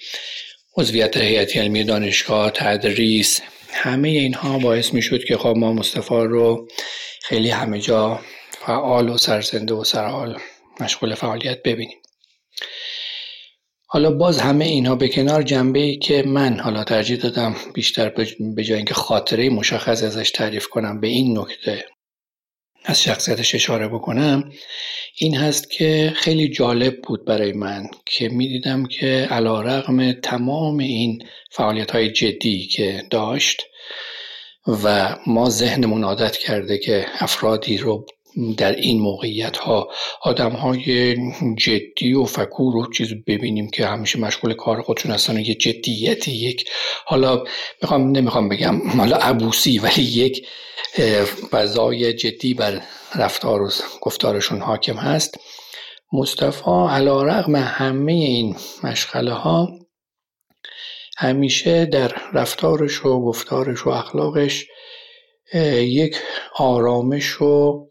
عضویت هیئت علمی دانشگاه تدریس همه اینها باعث می شد که خب ما مصطفی رو خیلی همه جا فعال و سرزنده و سرحال مشغول فعالیت ببینیم. حالا باز همه اینها به کنار جنبه ای که من حالا ترجیح دادم بیشتر به جای اینکه خاطره مشخص ازش تعریف کنم به این نکته از شخصیتش اشاره بکنم این هست که خیلی جالب بود برای من که می‌دیدم که علا رقم تمام این فعالیت های جدی که داشت و ما ذهنمون عادت کرده که افرادی رو در این موقعیت ها آدم های جدی و فکور و چیز ببینیم که همیشه مشغول کار خودشون هستن یه جدیتی یک. حالا می‌خوام نمی‌خوام بگم حالا عبوسی ولی یک فضای جدی بر رفتار و گفتارشون حاکم هست. مصطفی علا رقم همه این مشغله ها همیشه در رفتارش و گفتارش و اخلاقش یک آرامش و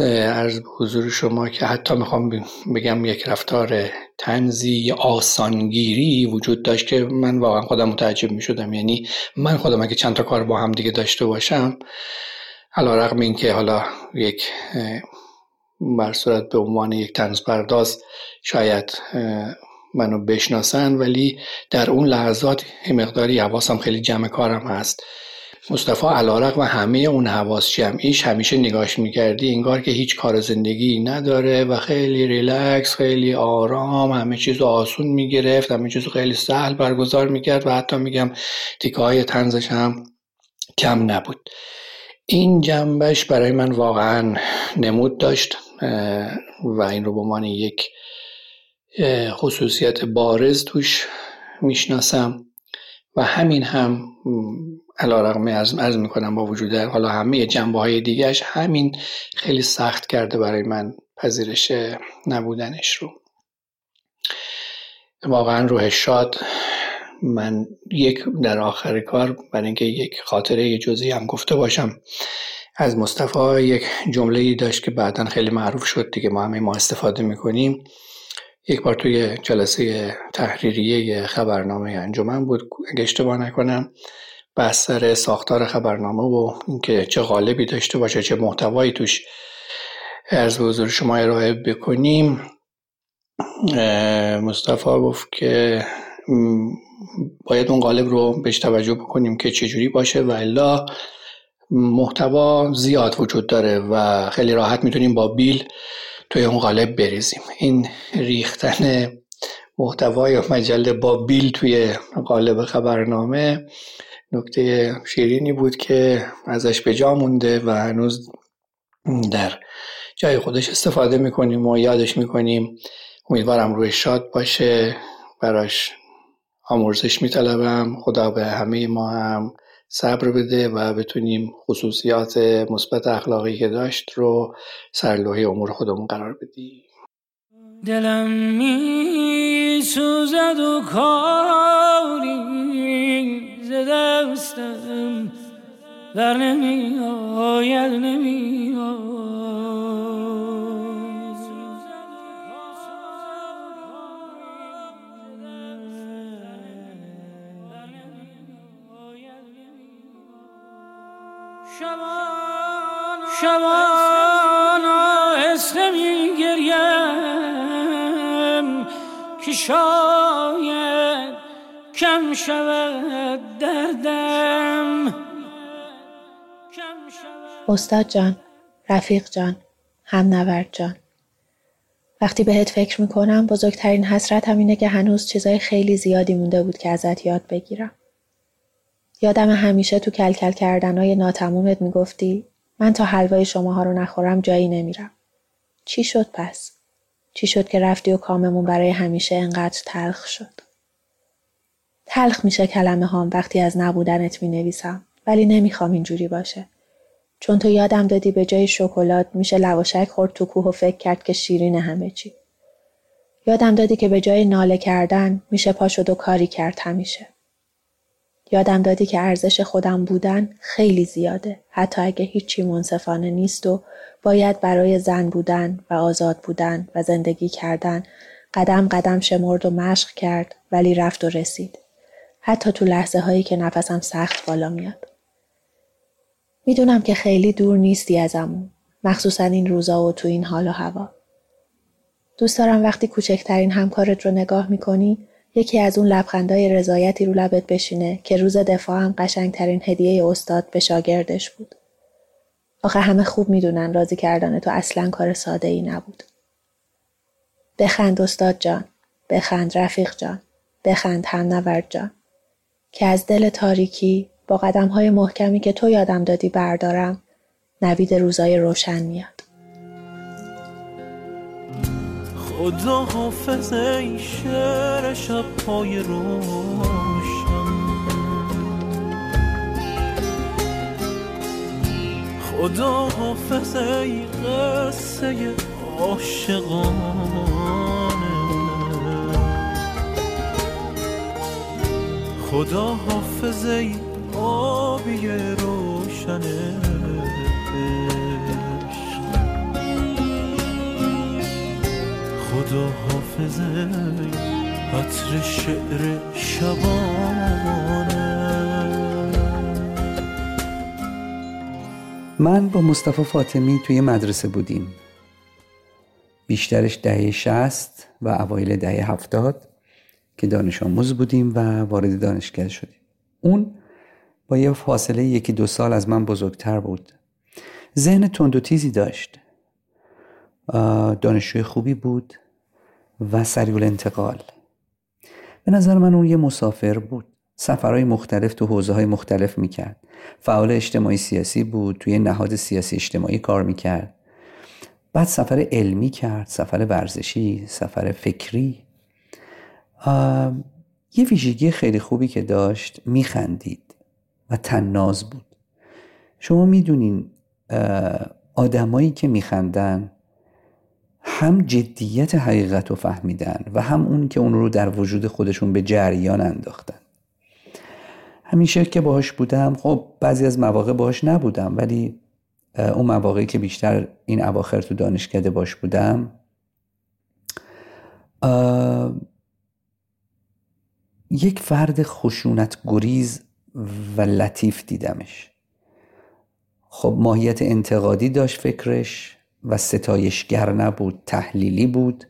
عرض به حضور شما که حتی می‌خوام بگم یک رفتار تنزی آسانگیری وجود داشت که من واقعا خودم متعجب می‌شدم. یعنی من خودم اگه چند تا کار با هم دیگه داشته باشم علا رقم این که حالا یک بر صورت به عنوان یک تنز پرداز شاید منو بشناسن ولی در اون لحظات مقداری حواسم خیلی جمع کارم هست. مصطفی علارق و همه اون حواس جمعیش همیشه نگاش می‌کردی انگار که هیچ کار زندگی نداره و خیلی ریلکس خیلی آرام همه چیز آسون می‌گرفت همه چیز خیلی سهل برگزار می‌کرد و حتی میگم تیکه های تنزش هم کم نبود. این جنبش برای من واقعا نمود داشت و این رو به عنوان یک خصوصیت بارز توش می‌شناسم و همین هم علا رقم از می‌کنم با وجود حالا همه جنبه های دیگهش همین خیلی سخت کرده برای من پذیرش نبودنش رو. واقعا روح شاد من یک در آخر کار برای اینکه یک خاطره جزئی هم گفته باشم. از مصطفی یک جمله داشت که بعدا خیلی معروف شد دیگه ما همه ما استفاده می‌کنیم. یک بار توی جلسه تحریریه خبرنامه انجمن بود اگه اشتباه نکنم. بحث سر ساختار خبرنامه و اینکه چه غالبی داشته باشه چه محتوایی توش از حضور شما ارائه بکنیم. مصطفی گفت که باید اون قالب رو بهش توجه بکنیم که چجوری باشه و الا محتوا زیاد وجود داره و خیلی راحت می‌تونیم با بیل توی اون قالب بریزیم. این ریختن محتوای مجله با بیل توی قالب خبرنامه نکته شیرینی بود که ازش به جا مونده و هنوز در جای خودش استفاده می‌کنیم و یادش می‌کنیم. امیدوارم روی شاد باشه. براش آمرزش میطلبم. خدا به همه ما هم صبر بده و بتونیم خصوصیات مثبت اخلاقی که داشت رو سرلوحه امور خودمون قرار بدیم. دلم می سوزد و کاری ز دستم بر نمی آید نمی شبان آهسته می گریم که شاید کم شود دردم استاد جان رفیق جان هم نورد جان وقتی بهت فکر می‌کنم بزرگترین حسرت هم اینه که هنوز چیزای خیلی زیادی مونده بود که ازت یاد بگیرم یادم همیشه تو کلکل کردنای ناتمومت می‌گفتی من تا حلوای شماها رو نخورم جایی نمیرم. چی شد پس؟ چی شد که رفتی و کاممون برای همیشه انقدر تلخ شد؟ تلخ میشه کلمه هام وقتی از نبودنت می نویسم ولی نمی‌خوام اینجوری باشه. چون تو یادم دادی به جای شکلات میشه لواشک خورد تو کوه و فکر کرد که شیرین همه چی. یادم دادی که به جای ناله کردن میشه پا شد و کاری کرد همیشه. یادم دادی که ارزش خودم بودن خیلی زیاده حتی اگه هیچی منصفانه نیست و باید برای زن بودن و آزاد بودن و زندگی کردن قدم قدم شمرد و مشق کرد ولی رفت و رسید حتی تو لحظه هایی که نفسم سخت بالا میاد می‌دونم که خیلی دور نیستی ازمون مخصوصا این روزا و تو این حال و هوا دوست دارم وقتی کوچکترین همکارت رو نگاه می‌کنی یکی از اون لبخندای رضایتی رو لبت بشینه که روز دفاعم قشنگترین هدیه استاد به شاگردش بود. آخه همه خوب می‌دونن راضی کردن تو اصلا کار ساده ای نبود. بخند استاد جان. بخند رفیق جان. بخند هم نورد جان. که از دل تاریکی با قدم های محکمی که تو یادم دادی بردارم نوید روزای روشن میاد. خدا حافظ ای شعر شب پای روشن. خدا حافظ ای قصه عاشقان. خدا حافظ ای آبی روشنه خدا حافظه عطر شعر شبانه. من با مصطفی فاطمی توی مدرسه بودیم. بیشترش دهه شست و اوایل دهه هفتاد. که دانش آموز بودیم و وارد دانشگاه شدیم. اون با یه فاصله یکی دو سال از من بزرگتر بود. ذهن تند و تیزی داشت. دانشجوی خوبی بود و سریع انتقال. به نظر من اون یه مسافر بود. سفرهای مختلف تو حوزه های مختلف می‌کرد. فعال اجتماعی سیاسی بود توی نهاد سیاسی اجتماعی کار می‌کرد. بعد سفر علمی کرد سفر ورزشی سفر فکری. یه ویژگی خیلی خوبی که داشت میخندید و تناز بود. شما می‌دونین آدمایی که میخندن هم جدیت حقیقت رو فهمیدن و هم اون که اون رو در وجود خودشون به جریان انداختن. همیشه که باهاش بودم خب بعضی از مواقع باهاش نبودم ولی اون مواقعی که بیشتر این اواخر تو دانشکده باش بودم یک فرد خشونت گریز و لطیف دیدمش. خب ماهیت انتقادی داشت فکرش و ستایشگر نبود تحلیلی بود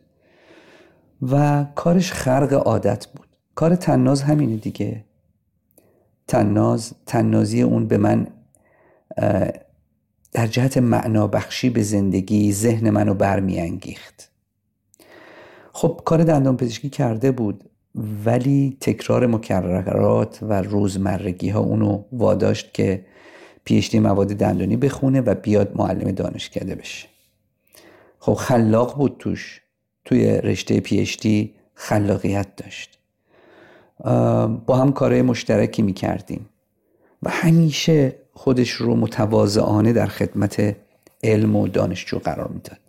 و کارش خرق عادت بود. کار تناز همینه دیگه. تناز تنازی اون به من در جهت معنا بخشی به زندگی ذهن منو برمیانگیخت. خب کار دندان پزشکی کرده بود. ولی تکرار مکررات و روزمرگی ها اونو واداشت که پیشتی مواد دندانی بخونه و بیاد معلم دانشکده بشه. خب خلاق بود توش. توی رشته پیشتی خلاقیت داشت. با هم کارهای مشترکی می‌کردیم. و همیشه خودش رو متواضعانه در خدمت علم و دانشجو قرار می‌داد.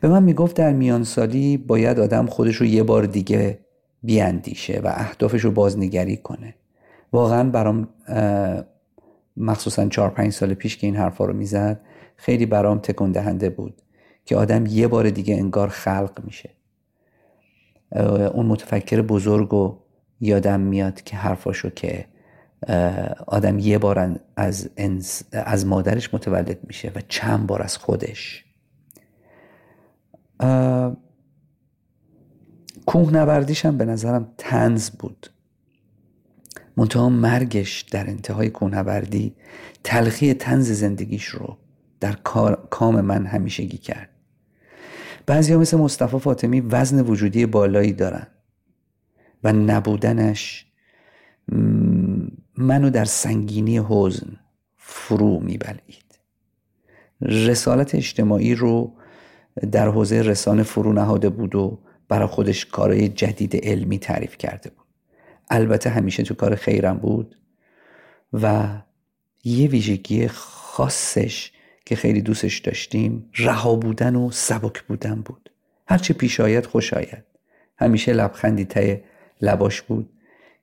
به من می‌گفت در میان سالی باید آدم خودش رو یه بار دیگه بیاندیشه و اهدافش رو بازنگری کنه. واقعا برام مخصوصا چهار پنج سال پیش که این حرفا رو می‌زد خیلی برام تکون دهنده بود که آدم یه بار دیگه انگار خلق میشه. اون متفکر بزرگ و یادم میاد که حرفاشو که آدم یه بار از, از مادرش متولد میشه و چند بار از خودش. کوهنوردیش هم به نظرم تنز بود. منتها مرگش در انتهای کوهنوردی تلخی تنز زندگیش رو در کام من همیشگی کرد. بعضی مثل مصطفی فاطمی وزن وجودی بالایی دارن و نبودنش منو در سنگینی حزن فرو میبلید رسالت اجتماعی رو در حوزه رسانه فرو نهاده بود و برای خودش کارهای جدید علمی تعریف کرده بود. البته همیشه تو کار خیرم بود و یه ویژگی خاصش که خیلی دوستش داشتیم رها بودن و سبک بودن بود. هرچه پیش آید خوش آید. همیشه لبخندی ته لباش بود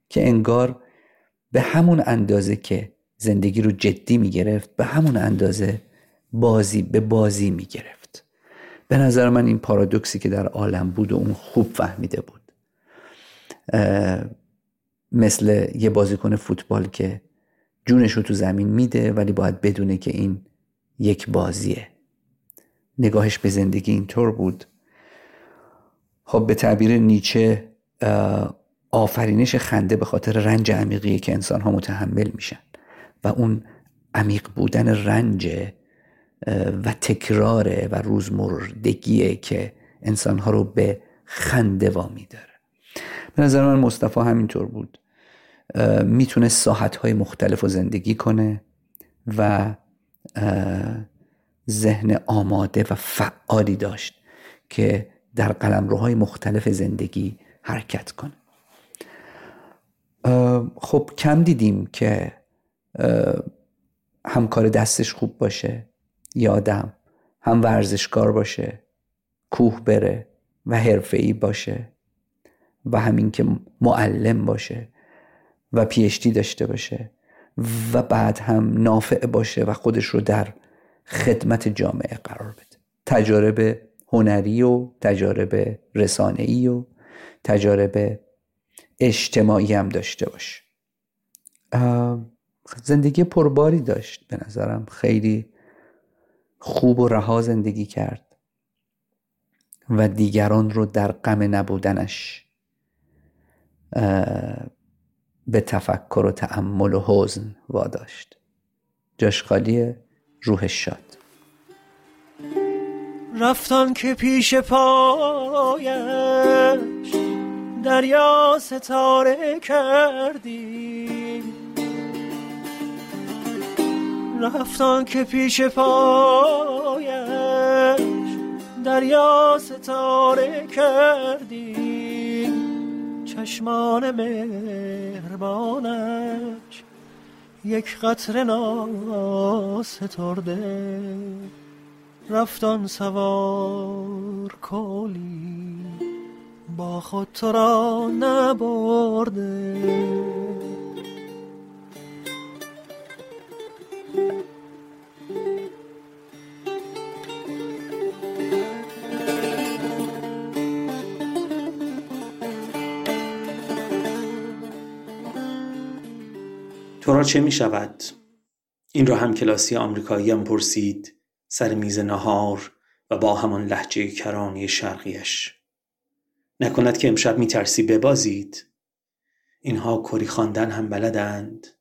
که انگار به همون اندازه که زندگی رو جدی می‌گرفت به همون اندازه بازی به بازی می‌گرفت. به نظر من این پارادوکسی که در عالم بود و اون خوب فهمیده بود. مثل یه بازیکن فوتبال که جونش رو تو زمین میده ولی باید بدونه که این یک بازیه. نگاهش به زندگی اینطور بود. خب به تعبیر نیچه آفرینش خنده به خاطر رنج عمیقی که انسان ها متحمل میشن و اون عمیق بودن رنج و تکراره و روزمردگیه که انسان ها رو به خنده وامی داره به نظر من مصطفی همینطور بود. می‌تونه ساحت های مختلف رو زندگی کنه و ذهن آماده و فعالی داشت که در قلمروهای مختلف زندگی حرکت کنه. خب کم دیدیم که همکار دستش خوب باشه. یادم هم ورزشکار باشه کوه بره و حرفه‌ای باشه و همین که معلم باشه و پیشتی داشته باشه و بعد هم نافع باشه و خودش رو در خدمت جامعه قرار بده. تجارب هنری و تجارب رسانه‌ای و تجارب اجتماعی هم داشته باشه زندگی پرباری داشت به نظرم. خیلی خوب و رها زندگی کرد و دیگران رو در غم نبودنش به تفکر و تعمل و حزن واداشت. جاش خالی روح شاد. رفتان که پیش پایش دریا ستاره کردی. رفتان که پیش پایش دریا ستاره کردی. چشمان مهربانش یک قطر ناسترده. رفتان سوار کلی با خود تو را نبرده. تو را چه می شود؟ این را هم کلاسی آمریکایی هم پرسید سر میز نهار و با همان لحجه کرانی شرقیش. نکند که امشب می ترسی ببازید؟ اینها کری خواندن هم بلدند.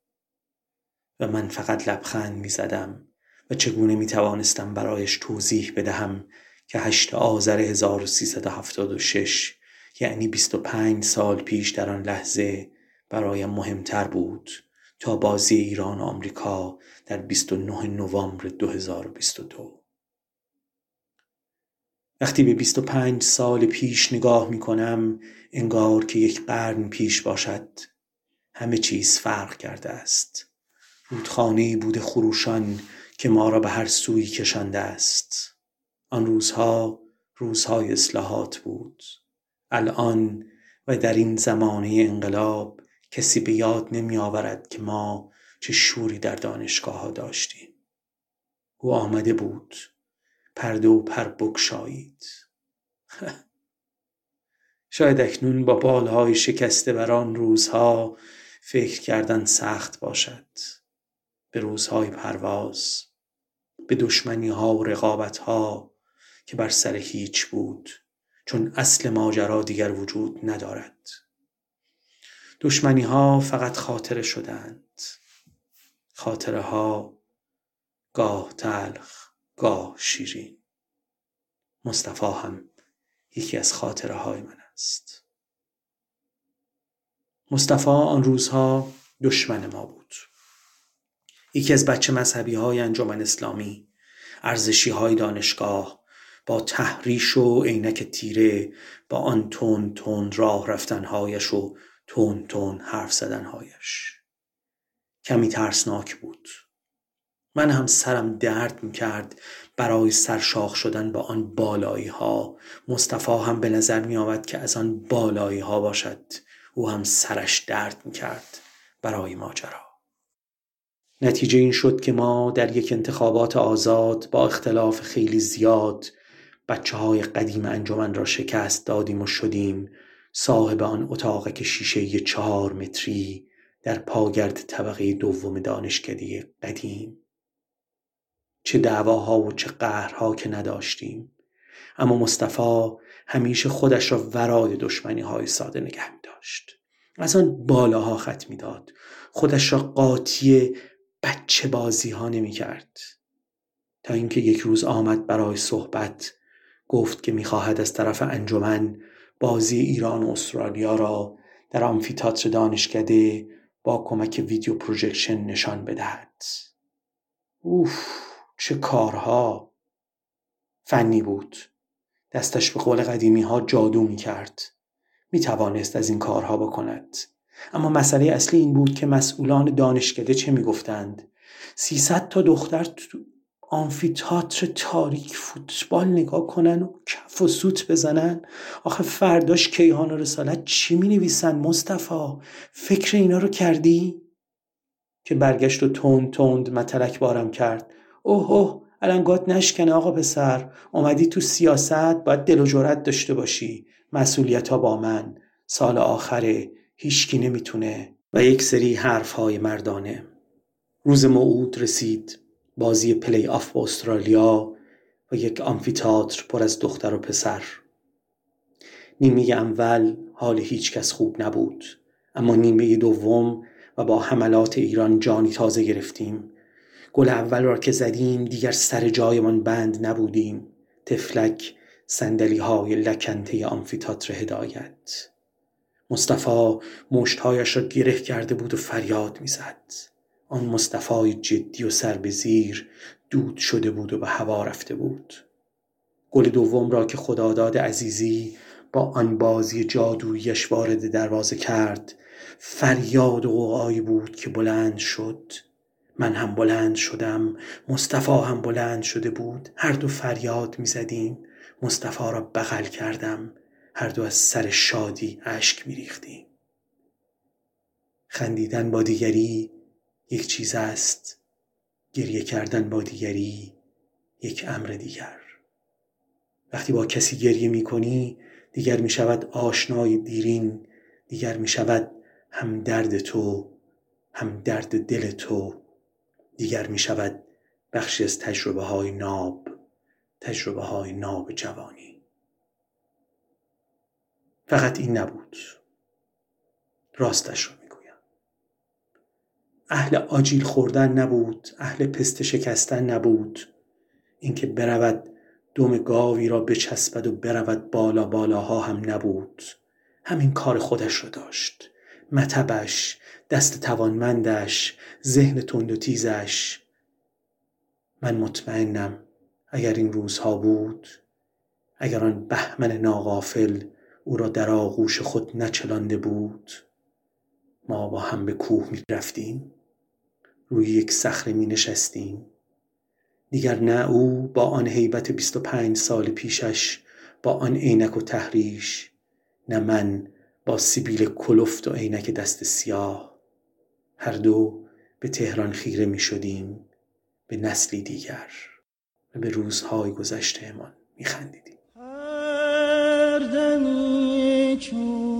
و من فقط لبخند می زدم و چگونه می توانستم برایش توضیح بدهم که هشت آذر 1376 یعنی 25 سال پیش در آن لحظه برایم مهمتر بود تا بازی ایران و آمریکا در 29 نوامبر 2022 وقتی به 25 سال پیش نگاه می کنم انگار که یک قرن پیش باشد همه چیز فرق کرده است. رودخانه بود خروشان که ما را به هر سوی کشانده است. آن روزها روزهای اصلاحات بود. الان و در این زمانه انقلاب کسی به یاد نمی آورد که ما چه شوری در دانشگاه ها داشتیم. او آمده بود. پرده و پر بگشایید. شاید اکنون با بالهای شکسته بر آن روزها فکر کردن سخت باشد. به روزهای پرواز به دشمنی ها و رقابت ها که بر سر هیچ بود چون اصل ماجرا دیگر وجود ندارد. دشمنی ها فقط خاطره شدند. خاطره ها گاه تلخ گاه شیرین. مصطفی هم یکی از خاطره های من است. مصطفی آن روزها دشمن ما بود. یکی از بچه مذهبی های انجمن اسلامی. ارزشی های دانشگاه. با تحریش و عینک تیره با آن تون تون راه رفتنهایش و تون تون حرف زدنهایش. کمی ترسناک بود. من هم سرم درد می کرد برای سرشاخ شدن با آن بالایی ها مصطفی هم به نظر می آمد که از آن بالایی ها باشد. او هم سرش درد می کرد برای ماجرا. نتیجه این شد که ما در یک انتخابات آزاد با اختلاف خیلی زیاد بچه های قدیم انجمن را شکست دادیم و شدیم صاحب آن اتاقک شیشه چهار متری در پاگرد طبقه دوم دانشکده قدیم. چه دعواها و چه قهرها که نداشتیم. اما مصطفی همیشه خودش را ورای دشمنی های ساده نگه می داشت از آن بالاها خط می داد خودش را قاطی بچه بازی ها نمی کرد تا اینکه یک روز آمد برای صحبت گفت که می‌خواهد از طرف انجمن بازی ایران و استرالیا را در آمفیتاتر دانشکده با کمک ویدیو پروژکشن نشان بدهد. اوف چه کارها! فنی بود. دستش به قول قدیمی ها جادو می کرد می توانست از این کارها بکند. اما مسئله اصلی این بود که مسئولان دانشکده چه می گفتند سیصد تا دختر تو آمفیتاتر تاریک فوتبال نگاه کنن و کف و سوت بزنن؟ آخه فرداش کیهان و رسالت چی می نویسن مصطفی؟ فکر اینا رو کردی؟ که برگشت و تند تند متلک بارم کرد. اوه اوه الان نشکنه آقا پسر. اومدی تو سیاست باید دل و جرأت داشته باشی. مسئولیت ها با من. سال آخره. هیچکی نمی‌تونه و یک سری حرف های مردانه. روز موعود رسید بازی پلی آف با استرالیا و یک آمفیتاتر پر از دختر و پسر. نیمه اول حال هیچکس خوب نبود اما نیمه دوم و با حملات ایران جانی تازه گرفتیم. گل اول را که زدیم دیگر سر جایمان بند نبودیم. تفلک سندلی های لکنته آمفیتاتر هدایت. مصطفی مشتهایش را گره کرده بود و فریاد می‌زد. آن مصطفی جدی و سر به زیر دود شده بود و به هوا رفته بود. گل دوم را که خداداد عزیزی با آن بازی جادویش وارد دروازه کرد فریاد و قوقایی بود که بلند شد. من هم بلند شدم مصطفی هم بلند شده بود. هر دو فریاد می زدیم مصطفی را بغل کردم. هر دو از سر شادی اشک می ریختیم خندیدن با دیگری یک چیز است گریه کردن با دیگری یک امر دیگر. وقتی با کسی گریه می کنی دیگر می شود آشنای دیرین دیگر می شود هم درد تو هم درد دل تو دیگر می شود بخشی از تجربه های ناب تجربه های ناب جوانی. فقط این نبود. راستش رو می‌گویم. اهل آجیل خوردن نبود اهل پست شکستن نبود. اینکه برود دم گاوی را بچسبد و برود بالا بالاها هم نبود. همین کار خودش رو داشت. متبش دست توانمندش ذهن تند و تیزش. من مطمئنم اگر این روزها بود اگر آن بهمن ناغافل او را در آغوش خود نچلانده بود. ما با هم به کوه می رفتیم روی یک صخره می نشستیم دیگر نه او با آن حیبت بیست و پنج سال پیشش با آن عینک و تحریش نه من با سیبیل کلفت و عینک دست سیاه. هر دو به تهران خیره می شدیم به نسلی دیگر و به روزهای گذشتهمان می خندیدیم замечу.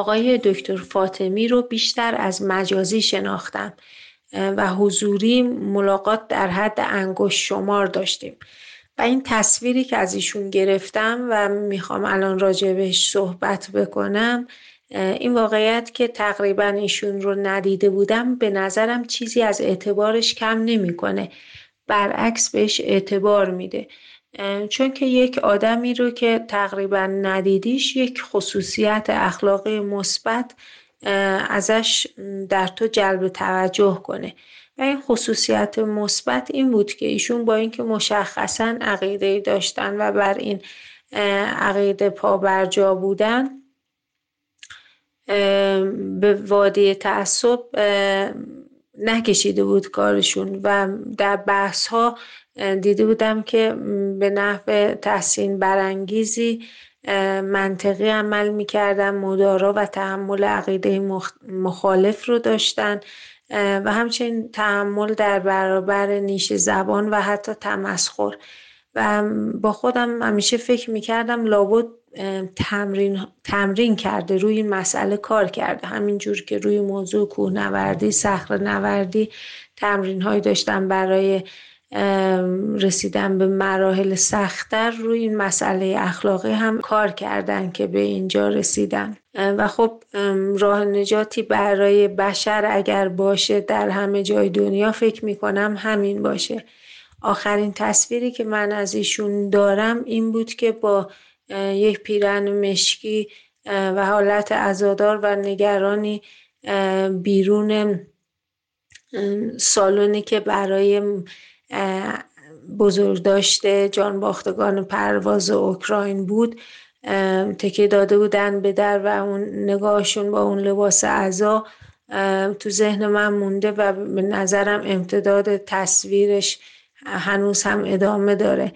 آقای دکتر فاطمی رو بیشتر از مجازی شناختم و حضوری ملاقات در حد انگشت شمار داشتیم. و این تصویری که از ایشون گرفتم و می‌خوام الان راجبش صحبت بکنم این واقعیت که تقریبا ایشون رو ندیده بودم به نظرم چیزی از اعتبارش کم نمی‌کنه. برعکس بهش اعتبار میده. چون که یک آدمی رو که تقریبا ندیدیش یک خصوصیت اخلاقی مثبت ازش در تو جلب توجه کنه. و این خصوصیت مثبت این بود که ایشون با اینکه مشخصا عقیده داشتن و بر این عقیده جا بودن به وادی تعصب نکشیده بود کارشون. و در بحث ها دیده بودم که به نحو تحسین برانگیزی منطقی عمل می‌کردن. مدارا و تحمل عقیده مخالف رو داشتن. و همچنین تحمل در برابر نیش زبان و حتی تمسخر. و با خودم همیشه فکر می‌کردم لابد تمرین, تمرین کرده روی این مسئله کار کرده. همینجور که روی موضوع کوهنوردی صخره نوردی تمرین های داشتم برای رسیدن به مراحل سختتر روی این مسئله اخلاقی هم کار کردن که به اینجا رسیدن. و خب راه نجاتی برای بشر اگر باشه در همه جای دنیا فکر می‌کنم همین باشه. آخرین تصویری که من از ایشون دارم این بود که با یک پیرن مشکی و حالت ازادار و نگرانی بیرون سالونی که برای بزرگ داشته جان باختگان پرواز اوکراین بود. تکیه داده بودن به در و اون نگاهشون با اون لباس عزا تو ذهن من مونده و به نظرم امتداد تصویرش هنوز هم ادامه داره.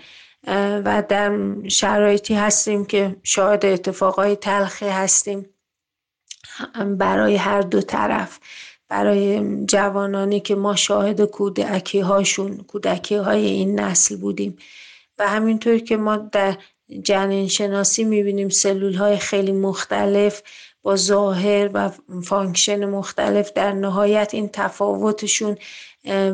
و در شرایطی هستیم که شاهد اتفاقای تلخی هستیم برای هر دو طرف. برای جوانانی که ما شاهد کودکی هاشون کودکی های این نسل بودیم. و همینطور که ما در جنین شناسی می‌بینیم سلول های خیلی مختلف با ظاهر و function مختلف در نهایت این تفاوتشون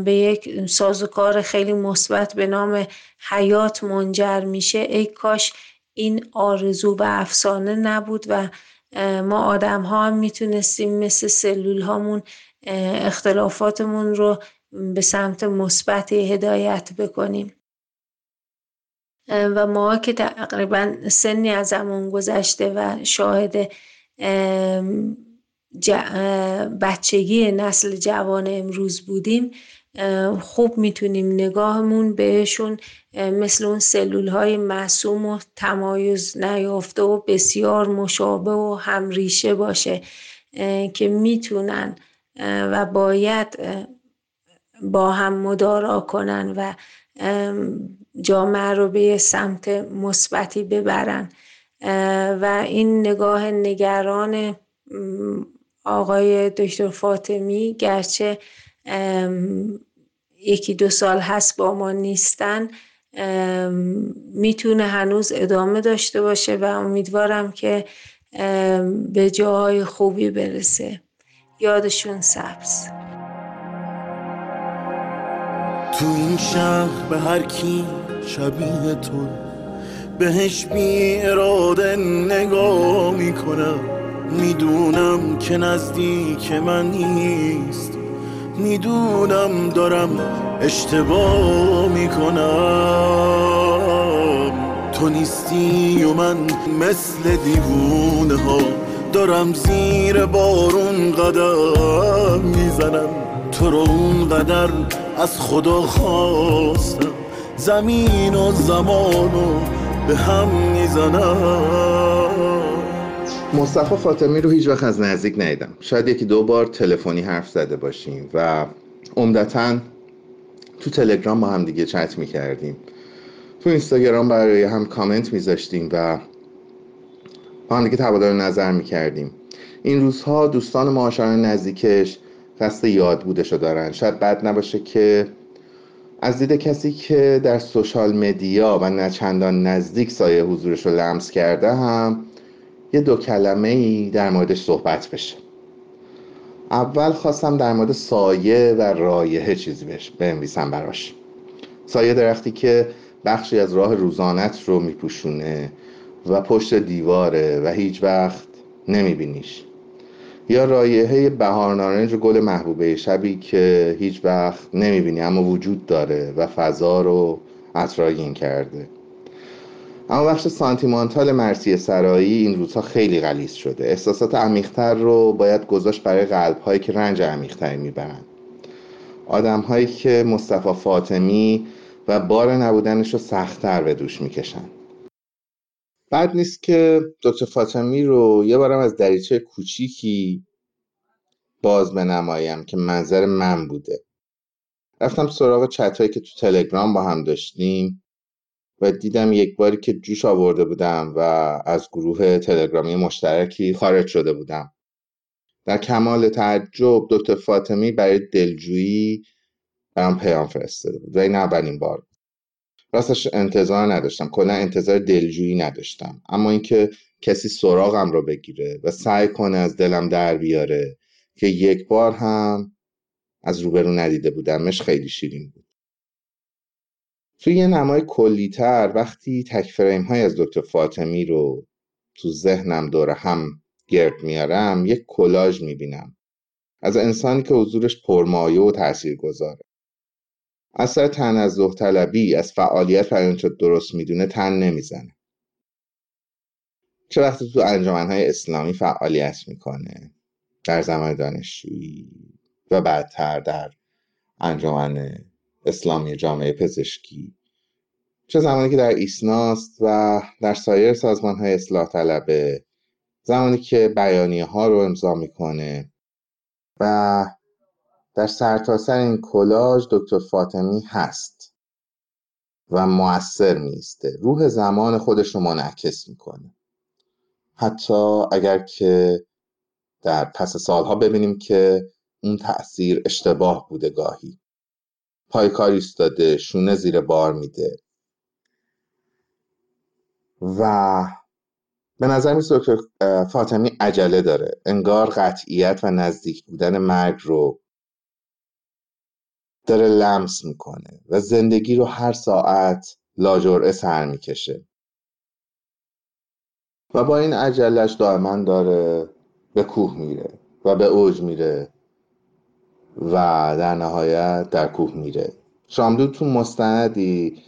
به یک سازوکار خیلی مثبت به نام حیات منجر میشه. ای کاش این آرزو و افسانه نبود و ما آدم ها هم می‌تونستیم مثل سلول هامون اختلافاتمون رو به سمت مثبتی هدایت بکنیم. و ما که تقریبا سنی از زمان گذشته و شاهد بچگی نسل جوان امروز بودیم خوب می‌تونیم نگاهمون بهشون مثل اون سلول های معصوم و تمایز نیافته و بسیار مشابه و همریشه باشه که می‌تونن و باید با هم مدارا کنن و جامعه رو به سمت مثبتی ببرن. و این نگاه نگران آقای دکتر فاطمی گرچه یکی دو سال هست با ما نیستن. می‌تونه هنوز ادامه داشته باشه و امیدوارم که به جاهای خوبی برسه. یادشون سبز. تو این شهر به هر کی شبیه تو بهش بی اراده نگاه می‌کنم. می‌دونم که نزدیک من نیست. می‌دونم دارم اشتباه می‌کنم. تو نیستی و من مثل دیوونه ها. دارم زیر بارون قدم می‌زنم. تو رو اونقدر از خدا خواستم. زمین و زمانو به هم می‌زنم. مصطفی فاطمی رو هیچ وقت از نزدیک ندیدم. شاید یکی دو بار تلفنی حرف زده باشیم و عمدتا تو تلگرام با هم دیگه چت می‌کردیم. تو اینستاگرام برای هم کامنت میذاشتیم و با هم دیگه تبادل نظر می‌کردیم. این روزها دوستان معاشران نزدیکش قصد یاد بودشو دارن. شاید بد نباشه که از دید کسی که در سوشال مدیا و نه چندان نزدیک سایه حضورش رو لمس کرده هم یه دو کلمه ای در موردش صحبت بشه. اول خواستم در مورد سایه و رایحه چیزی بهش بنویسم براش. سایه درختی که بخشی از راه روزانت رو میپوشونه و پشت دیواره و هیچ وقت نمیبینیش. یا رایحه بهار نارنج و گل محبوبه شبی که هیچ وقت نمی‌بینی اما وجود داره و فضا رو اطراگین کرده. اما بخش سانتیمانتال مرسی سرایی این روزها خیلی غلیظ شده. احساسات عمیقتر رو باید گذاشت برای قلب هایی که رنج عمیقتری می‌برن. آدم هایی که مصطفی فاطمی و بار نبودنش رو سختتر به دوش می‌کشن. بعد نیست که دکتر فاطمی رو یه بارم از دریچه کوچیکی باز بنمایم که منظر من بوده. رفتم سراغ چت که تو تلگرام با هم داشتیم. و دیدم یک باری که جوش آورده بودم و از گروه تلگرامی مشترکی خارج شده بودم. در کمال تعجب دکتر فاطمی برای دلجویی برام پیام فرستاده بود و این اولین بار راستش انتظار نداشتم کلا انتظار دلجویی نداشتم. اما اینکه کسی سراغم رو بگیره و سعی کنه از دلم در بیاره که یک بار هم از روبرو ندیده بودمش خیلی شیرین بود. توی یه نمای کلیتر وقتی تک فریم های از دکتر فاطمی رو تو ذهنم دور هم گرد میارم یک کلاژ می‌بینم. از انسانی که حضورش پرمایه و تأثیر گذاره از سر تنزه طلبی از فعالیت برای آنچه درست می‌دونه تن نمی‌زنه. چه وقتی تو انجمنهای اسلامی فعالیت می‌کنه در زمان دانشجویی و بعدتر در انجمن اسلامی جامعه پزشکی. چه زمانی که در ایسناست و در سایر سازمان های اصلاح طلبه. زمانی که بیانیه ها رو امضا می‌کنه. و در سرتاسر سر این کلاژ دکتر فاطمی هست. و موثر میسته روح زمان خودش رو منعکس می‌کنه. حتی اگر که در پس سالها ببینیم که اون تاثیر اشتباه بوده گاهی. پایکار ایستاده شونه زیر بار میده. و به نظر میسه دکتر فاطمی عجله داره. انگار قطعیت و نزدیک بودن مرگ رو داره لمس می‌کنه و زندگی رو هر ساعت لاجرعه سر می‌کشه. و با این عجلش دائما داره به کوه میره و به اوج میره. و در نهایت در کوه میره. شامدود تو مستندی.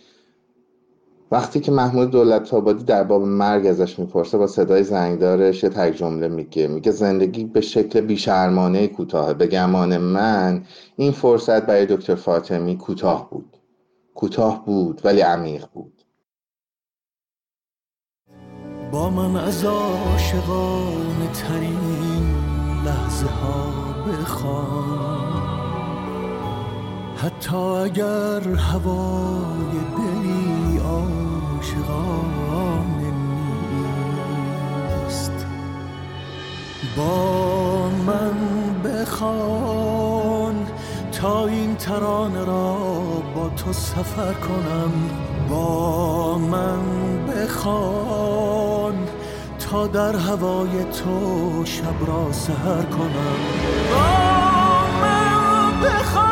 وقتی که محمود دولت آبادی در باب مرگ ازش می‌پرسه با صدای زنگدارش یه تک جمله میگه. میگه زندگی به شکل بیشرمانه کوتاه به گمان من این فرصت برای دکتر فاطمی کوتاه بود. کوتاه بود ولی عمیق بود. با من از عاشقان ترین لحظه ها بخوان. حتی اگر هوای دلی عاشقانه نیست. با من بخوان تا این ترانه را با تو سفر کنم. با من بخوان تا در هوای تو شب را سهر کنم. با من بخوان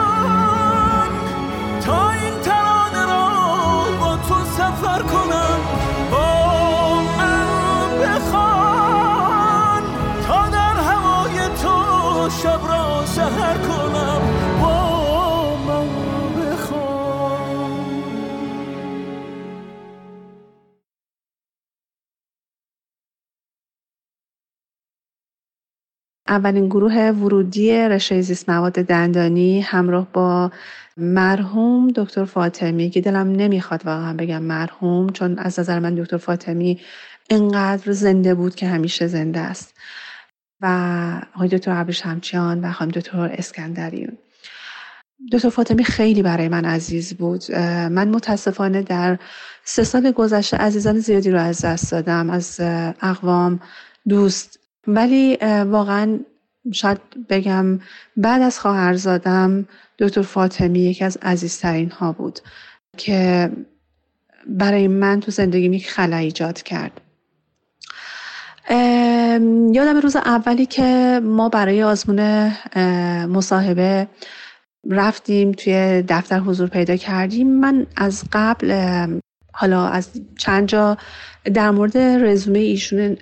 اولین گروه ورودی رشته زیست مواد دندانی همراه با مرحوم دکتر فاطمی که دلم نمی‌خواد واقعا بگم مرحوم چون از نظر من دکتر فاطمی انقدر زنده بود که همیشه زنده است. و آقای دکتر عبد شمچیان و خانم دکتر اسکندریون. دکتر فاطمی خیلی برای من عزیز بود. من متاسفانه در سه سال گذشته عزیزان زیادی رو از دست دادم. از اقوام دوست ولی واقعا شاید بگم بعد از خواهرزادم دکتر فاطمی یکی از عزیزترین ها بود که برای من تو زندگی یک خلا ایجاد کرد. یادم روز اولی که ما برای آزمون مصاحبه رفتیم توی دفتر حضور پیدا کردیم. من از قبل حالا از چند جا در مورد رزومه ایشون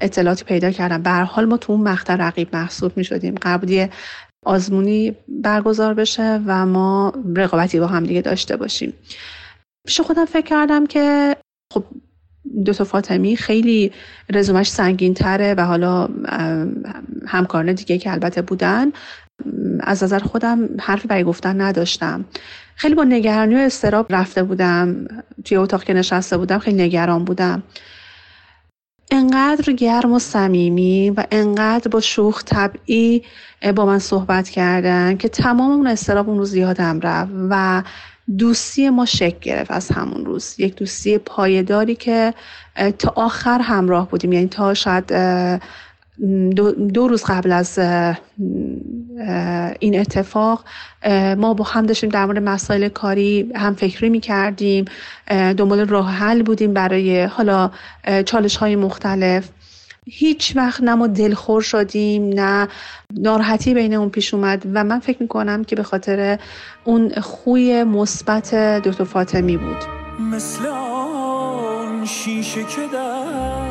اطلاعاتی پیدا کردم. به حال ما تو اون مقطع رقیب محسوب می شدیم قبل آزمونی برگزار بشه و ما رقابتی با هم دیگه داشته باشیم. پیش خودم فکر کردم که خب دوتا فاطمی خیلی رزومش سنگین تره و حالا همکاران دیگه که البته بودن از نظر خودم حرفی برای گفتن نداشتم. خیلی با نگرانی و استراب رفته بودم توی اتاق که نشسته بودم خیلی نگران بودم. انقدر گرم و صمیمی و انقدر با شوخ طبعی با من صحبت کردن که تمام اون استراب اون روز یادم رفت و دوستی ما شکل گرفت از همون روز. یک دوستی پایداری که تا آخر همراه بودیم یعنی تا شاید دو, روز قبل از این اتفاق ما با هم داشتیم در مورد مسائل کاری هم فکری می کردیم دنبال راه حل بودیم برای حالا چالش های مختلف. هیچ وقت نه ما دلخور شدیم نه ناراحتی بین اون پیش اومد و من فکر می‌کنم که به خاطر اون خوی مثبت دکتر فاطمی بود. مثل آن شیشه که در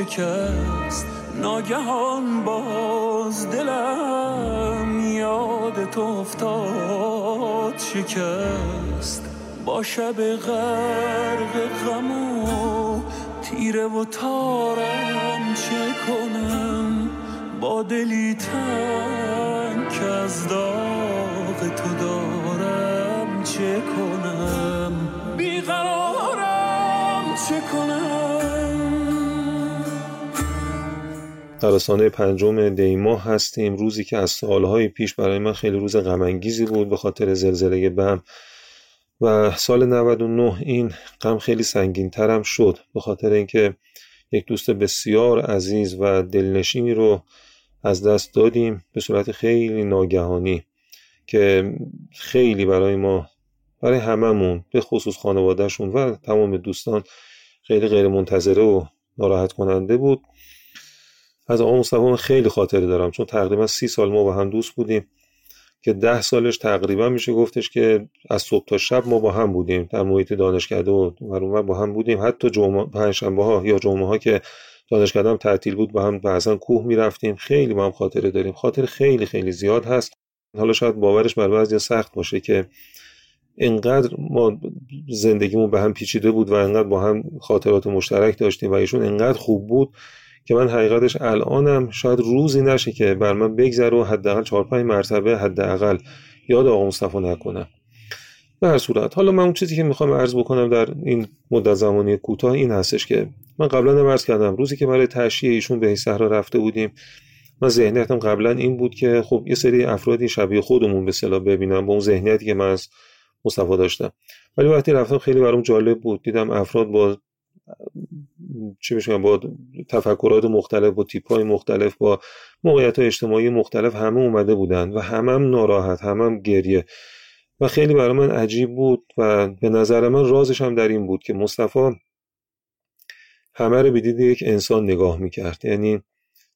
شکست. ناگهان باز دلم یاد تو افتاد. شکست. با شب غرق غم و تیره و تارم چه کنم؟ با دلی تنگ که از داغ تو دارم چه کنم؟ بیقرارم چه کنم؟ در رسانه پنجم دیماه هستیم. روزی که از سالهای پیش برای من خیلی روز غمانگیزی بود به خاطر زلزله بم و سال 99 این غم خیلی سنگین ترم شد به خاطر اینکه یک دوست بسیار عزیز و دلنشینی رو از دست دادیم به صورت خیلی ناگهانی که خیلی برای ما برای هممون به خصوص خانوادهشون و تمام دوستان خیلی غیر منتظره و ناراحت کننده بود. از آقا مصطفی من خیلی خاطره دارم چون تقریبا سی سال ما با هم دوست بودیم که ده سالش تقریبا میشه گفتش که از صبح تا شب ما با هم بودیم در محیط دانشکده و با هم بودیم. حتی جمعه پنجشنبه ها یا جمعه ها که دانشکده هم تعطیل بود با هم بعضا کوه می‌رفتیم. خیلی با هم خاطره داریم. خاطر خیلی خیلی زیاد هست. حالا شاید باورش بر بعضی سخت باشه که انقدر ما زندگیمون به هم پیچیده بود و انقدر با هم خاطرات مشترک داشتیم و ایشون انقدر خوب بود که من حقیقتش الانم شاید روزی نشه که بر من بگذره و حداقل چهار پنج مرتبه حداقل یاد آقا مصطفی نکنم. به هر صورت حالا من اون چیزی که می‌خوام عرض بکنم در این مدت زمانی کوتاه این هستش که من قبلا هم عرض کردم روزی که برای تشییع ایشون به صحرا رفته بودیم من ذهنیتم قبلا این بود که خب یه سری افرادی شبیه خودمون به صلاح ببینم با اون ذهنیتی که من از مصطفی داشتم. ولی وقتی رفتم خیلی برام جالب بود دیدم افراد با چه بشم با تفکرات مختلف با تیپ های مختلف با موقعیت های اجتماعی مختلف همه اومده بودن و همه هم ناراحت همه هم گریه. و خیلی برای من عجیب بود و به نظر من رازش هم در این بود که مصطفی همه رو به دید یک انسان نگاه می‌کرد. یعنی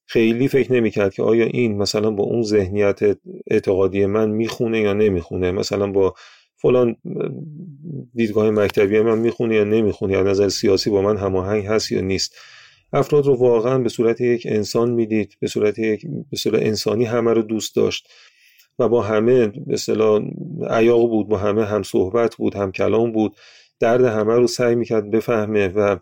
خیلی فکر نمی‌کرد که آیا این مثلا با اون ذهنیت اعتقادی من می‌خونه یا نمی‌خونه. مثلا با فلان دیدگاه مکتبی من می‌خونه یا نمی‌خونه یا نظر سیاسی با من هماهنگ هست یا نیست. افراد رو واقعا به صورت یک انسان می‌دید به صورت یک به صورت انسانی همه رو دوست داشت و با همه به اصطلاح عیاق بود با همه هم صحبت بود هم کلام بود. درد همه رو سعی می‌کرد بفهمه و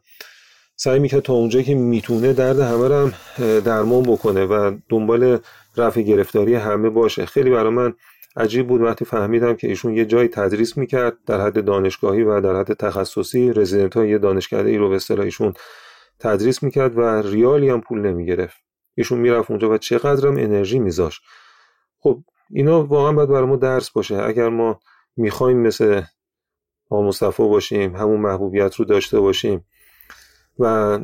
سعی می‌کرد تا اونجا که می‌تونه درد همه رو هم درمان بکنه و دنبال رفع گرفتاری همه باشه. خیلی برای من عجیب بود وقتی فهمیدم که ایشون یه جایی تدریس می‌کرد در حد دانشگاهی و در حد تخصصی رزیدنت های دانشکده ای رو به اصطلاح ایشون تدریس می‌کرد و ریالی هم پول نمی‌گرفت. ایشون می‌رفت اونجا و چقدرم انرژی میذاشت. خب اینا واقعا باید برای ما درس باشه. اگر ما می‌خوایم مثل آقا مصطفی باشیم همون محبوبیت رو داشته باشیم و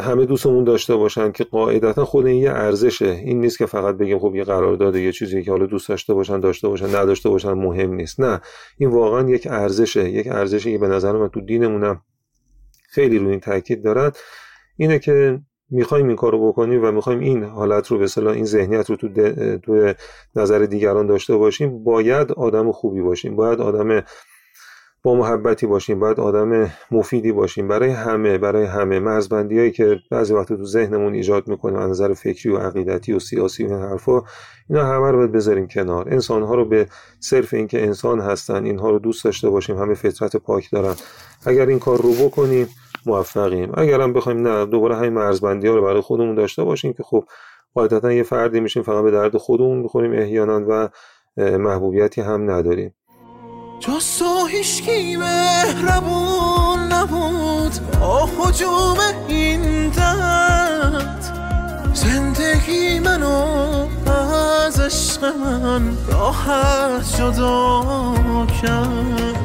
همه دوستمون داشته باشن که قاعدتا خود این یه ارزشه. این نیست که فقط بگیم خب یه قرارداد یه چیزی که حالا دوست داشته باشن داشته باشن نداشته باشن مهم نیست. نه. این واقعا یک ارزشه. یک ارزشی که به نظر من تو دینمونم خیلی روی این تاکید دارن. اینه که می‌خوایم این کارو بکنیم و می‌خوایم این حالت رو به این ذهنیت رو تو, تو نظر دیگران داشته باشیم. باید آدم خوبی باشیم. باید آدم با محبتی باشیم باید آدم مفیدی باشیم. برای همه برای همه. مرزبندی هایی که بعضی وقت تو ذهنمون ایجاد می‌کنه از نظر فکری و عقیدتی و سیاسی و این حرفا اینا همه رو باید بذاریم کنار. انسان ها رو به صرف اینکه انسان هستن اینها رو دوست داشته باشیم همه فطرت پاک دارن. اگر این کار رو بکنیم موفقیم. اگر هم بخوایم نه دوباره همین مرزبندی ها رو برای خودمون داشته باشیم که خب قاعدتا یه فردی میشیم فقط به درد خودمون می‌خوریم احیانا و محبوبیتی هم نداریم. جاسا هیشکی مهربون نبود؟ آه حجوم این درد. زندگی منو از عشق من راحت جدا کرد.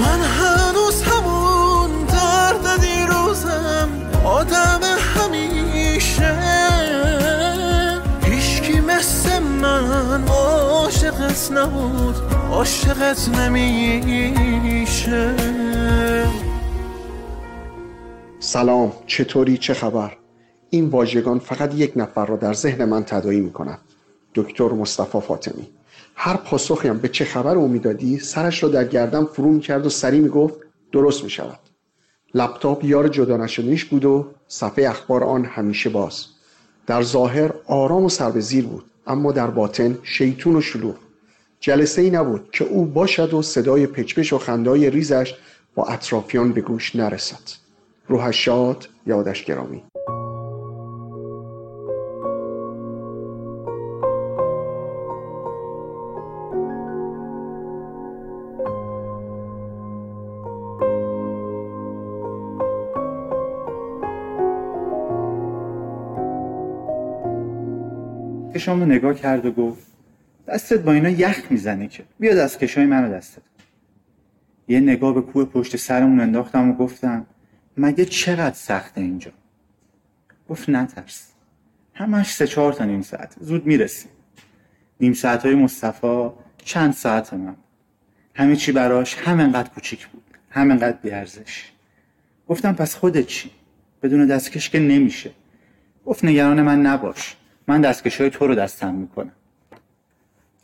من هنوز همون درد دیروزم آدم همیشه. هیشکی مثل من عاشقت نبود. عاشقت نمیشه. سلام چطوری؟ چه خبر؟ این واژگان فقط یک نفر را در ذهن من تدایی می‌کنند دکتر مصطفی فاطمی. هر پاسخی به چه خبر او می‌دادی سرش را در گردم فرو می‌کرد و سری می‌گفت درست می‌شود. لپتاپ یار جدا نشدنیش بود و صفحه اخبار آن همیشه باز. در ظاهر آرام و سر بود اما در باطن شیطون و شلوغ. جلسه ای نبود که او باشد و صدای پچپش و خندای ریزش با اطرافیان به گوش نرسد. روحش شاد یادش گرامی. رو نگاه کرد و گفت دستت با اینا یخ می‌زنه که. بیا دست کشای منو دستت یه نگاه به کوه پشت سرمون انداختم و گفتم مگه چقدر سخته اینجا؟ گفت نترس. همش سه چهار تا نیم ساعت. زود می‌رسیم. نیم ساعت های مصطفی چند ساعت من. همه چی براش همینقدر کوچیک بود. همینقدر بیارزش. گفتم پس خودت چی؟ بدون دستکش که نمیشه. گفت نگران من نباش. من دستکش های تو رو دستم می‌کنم.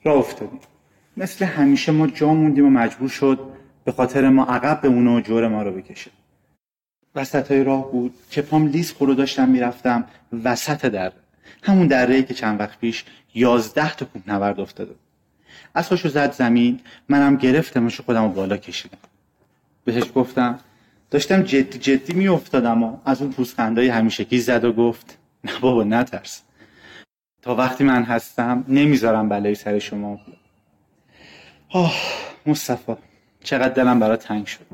را افتادیم. مثل همیشه ما جا موندیم و مجبور شد به خاطر ما عقب به و جور ما رو بکشه وسط های راه بود که پام لیز خورو داشتم می‌رفتم وسط در. همون دره که چند وقت پیش یازده تا کوه نورد افتاده. اساشو زد زمین منم گرفتمش خودم رو بالا کشیدم. بهش گفتم داشتم جدی جدی میافتادم و از اون پوسخندهای همیشگی زد و گفت نه بابا نترس. تا وقتی من هستم نمی‌ذارم بلایی سر شما آه مصطفی چقدر دلم برای تنگ شد.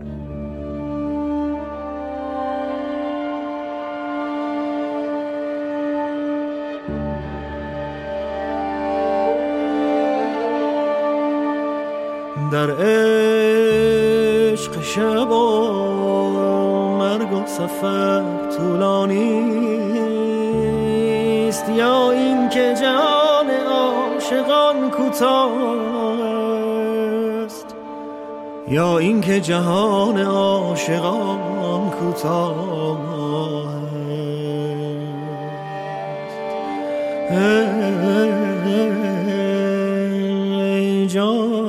در عشق شب و مرگ و سفر طولانی یا این که جان عاشقان کوتاه است یا این که جهان عاشقان کوتاه است جان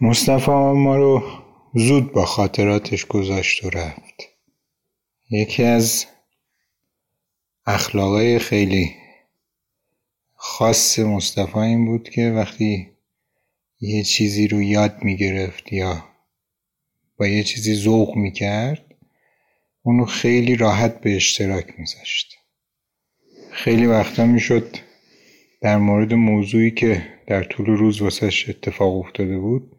مصطفی ما رو زود با خاطراتش گذاشت و رفت. یکی از اخلاقای خیلی خاص مصطفی این بود که وقتی یه چیزی رو یاد می‌گرفت یا با یه چیزی ذوق می‌کرد اونو خیلی راحت به اشتراک میذاشت. خیلی وقتا می‌شد در مورد موضوعی که در طول روز واسش اتفاق افتاده بود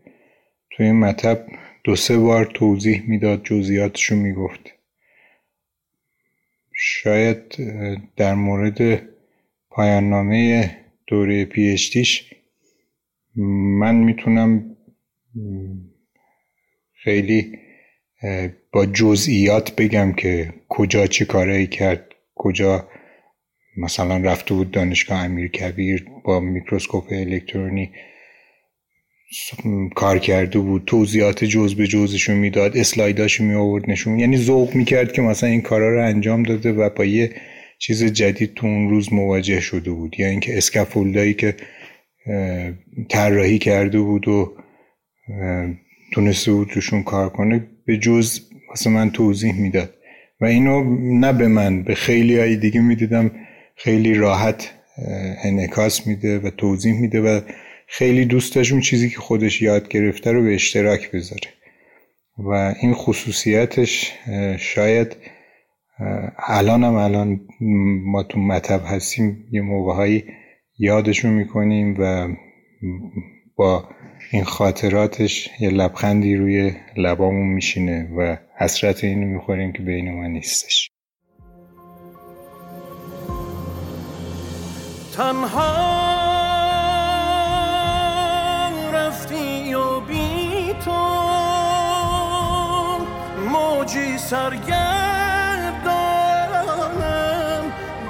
توی این مطب دو سه بار توضیح می‌داد جزئیاتشو می‌گفت. شاید در مورد پایان نامه دوره پیشتیش من می‌تونم خیلی با جزئیات بگم که کجا چه کارایی کرد کجا مثلا رفته بود دانشگاه امیر کبیر با میکروسکوپ الکترونی. کار کرده بود. توضیحات جز به جزشون می‌داد اسلایداشو می آورد نشون یعنی ذوق می‌کرد که مثلا این کارا رو انجام داده و با یه چیز جدید تو اون روز مواجه شده بود. یا اینکه اسکافولدایی که طراحی کرده بود و تونسته بود توشون کار کنه به جز مثلا من توضیح می‌داد. و اینو نه به من به خیلی های دیگه می‌دیدم. خیلی راحت انعکاس میده و توضیح میده و خیلی دوست داشت اون چیزی که خودش یاد گرفته رو به اشتراک بذاره. و این خصوصیتش شاید الان هم الان ما تو مطب هستیم یه موقعهایی یادشون می‌کنیم و با این خاطراتش یه لبخندی روی لبامون میشینه و حسرت اینو می‌خوریم که بین ما نیستش. تنها تو موجی سرگردانم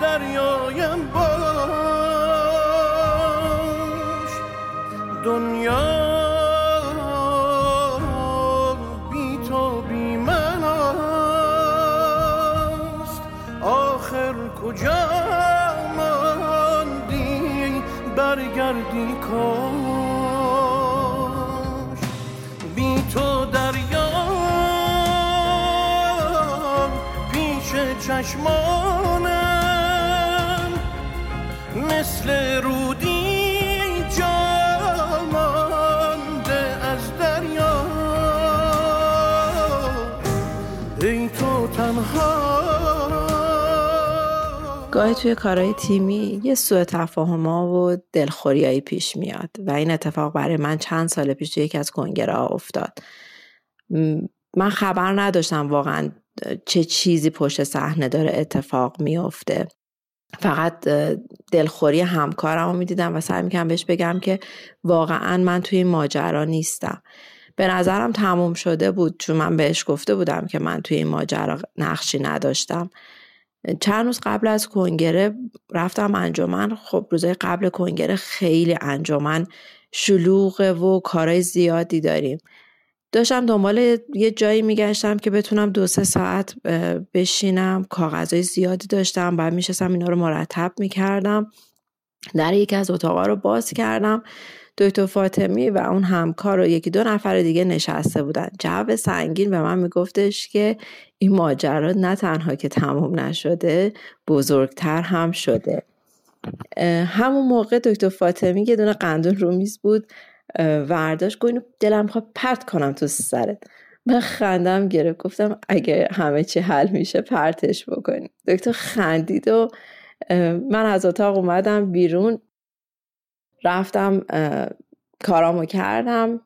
دریایم باش. دنیا چشمانم مثل رودی گاهی توی کارهای تیمی یه سوء تفاهم ها و دلخوریایی پیش میاد و این اتفاق برای من چند سال پیش توی یکی از کنگره افتاد. من خبر نداشتم واقعا چه چیزی پشت صحنه داره اتفاق میافته فقط دلخوری همکارم رو می‌دیدم و سعی می‌کنم بهش بگم که واقعا من توی این ماجرا نیستم. به نظرم تموم شده بود چون من بهش گفته بودم که من توی این ماجرا نقشی نداشتم. چند روز قبل از کنگره رفتم انجمن. خب روزای قبل کنگره خیلی انجمن شلوغه و کارهای زیادی داریم. داشتم دنبال یه جایی میگشتم که بتونم دو سه ساعت بشینم. کاغذهای زیادی داشتم. بعد میشستم اینا رو مرتب می‌کردم. در یکی از اتاقا رو باز کردم. دکتر فاطمی و اون همکار و یکی دو نفر دیگه نشسته بودن. جو سنگین به من میگفتش که این ماجرا نه تنها که تمام نشده بزرگتر هم شده. همون موقع دکتر فاطمی یه دونه قندون رو میز بود. ورداشت گوینو دلم خواه پرت کنم تو سرت. من خندم گرفت. گفتم اگه همه چی حل میشه پرتش بکنی. دکتر خندید و من از اتاق اومدم بیرون. رفتم کارامو کردم.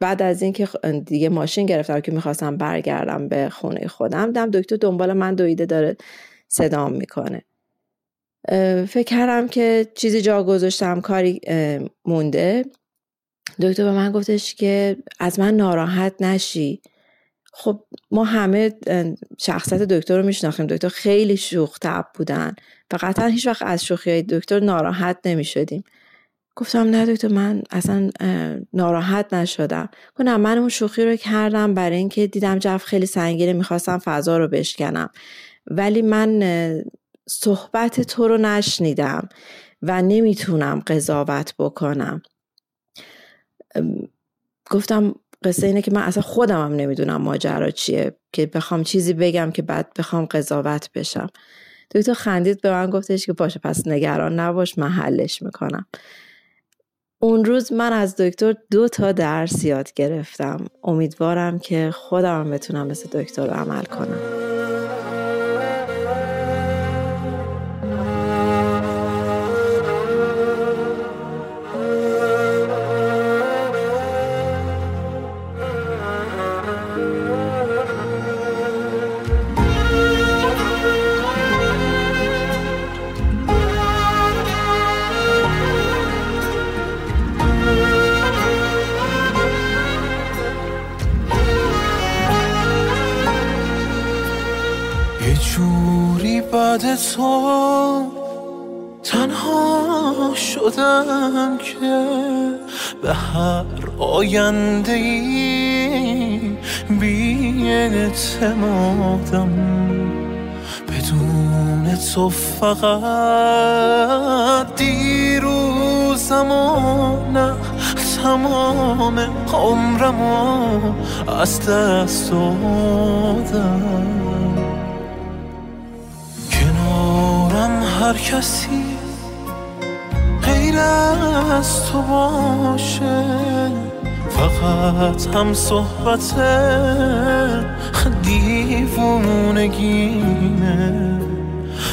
بعد از اینکه دیگه ماشین گرفتم که می‌خواستم برگردم به خونه خودم دم دکتر دنبال من دویده داره صدام می‌کنه. فکر کردم که چیزی جا گذاشتم کاری مونده. دکتر به من گفتش که از من ناراحت نشی. خب ما همه شخصیت دکتر رو میشناختیم. دکتر خیلی شوخ تب بودن. و قطعا هیچ وقت از شوخی های دکتر ناراحت نمی شدیم گفتم نه دکتر من اصلا ناراحت نشدم. گفتم من اون شوخی رو کردم برای اینکه دیدم جف خیلی سنگینه می‌خواستم فضا رو بشکنم. ولی من صحبت تو رو نشنیدم و نمی‌تونم قضاوت بکنم. گفتم قصه اینه که من اصلا خودم هم نمی‌دونم ماجرا چیه که بخوام چیزی بگم که بعد بخوام قضاوت بشم. دکتر خندید به من گفتش که باشه پس نگران نباش من حلش می‌کنم. اون روز من از دکتر دو تا درس یاد گرفتم. امیدوارم که خودم بتونم مثل دکتر عمل کنم. بعد تو تنها شدم که به هر آینده ای بی اعتمادم بدون تو فقط دیروزم و نه تمام عمرمو از دست دادم. هر کسی غیر از تو باشه. فقط هم صحبت دیوونگینه.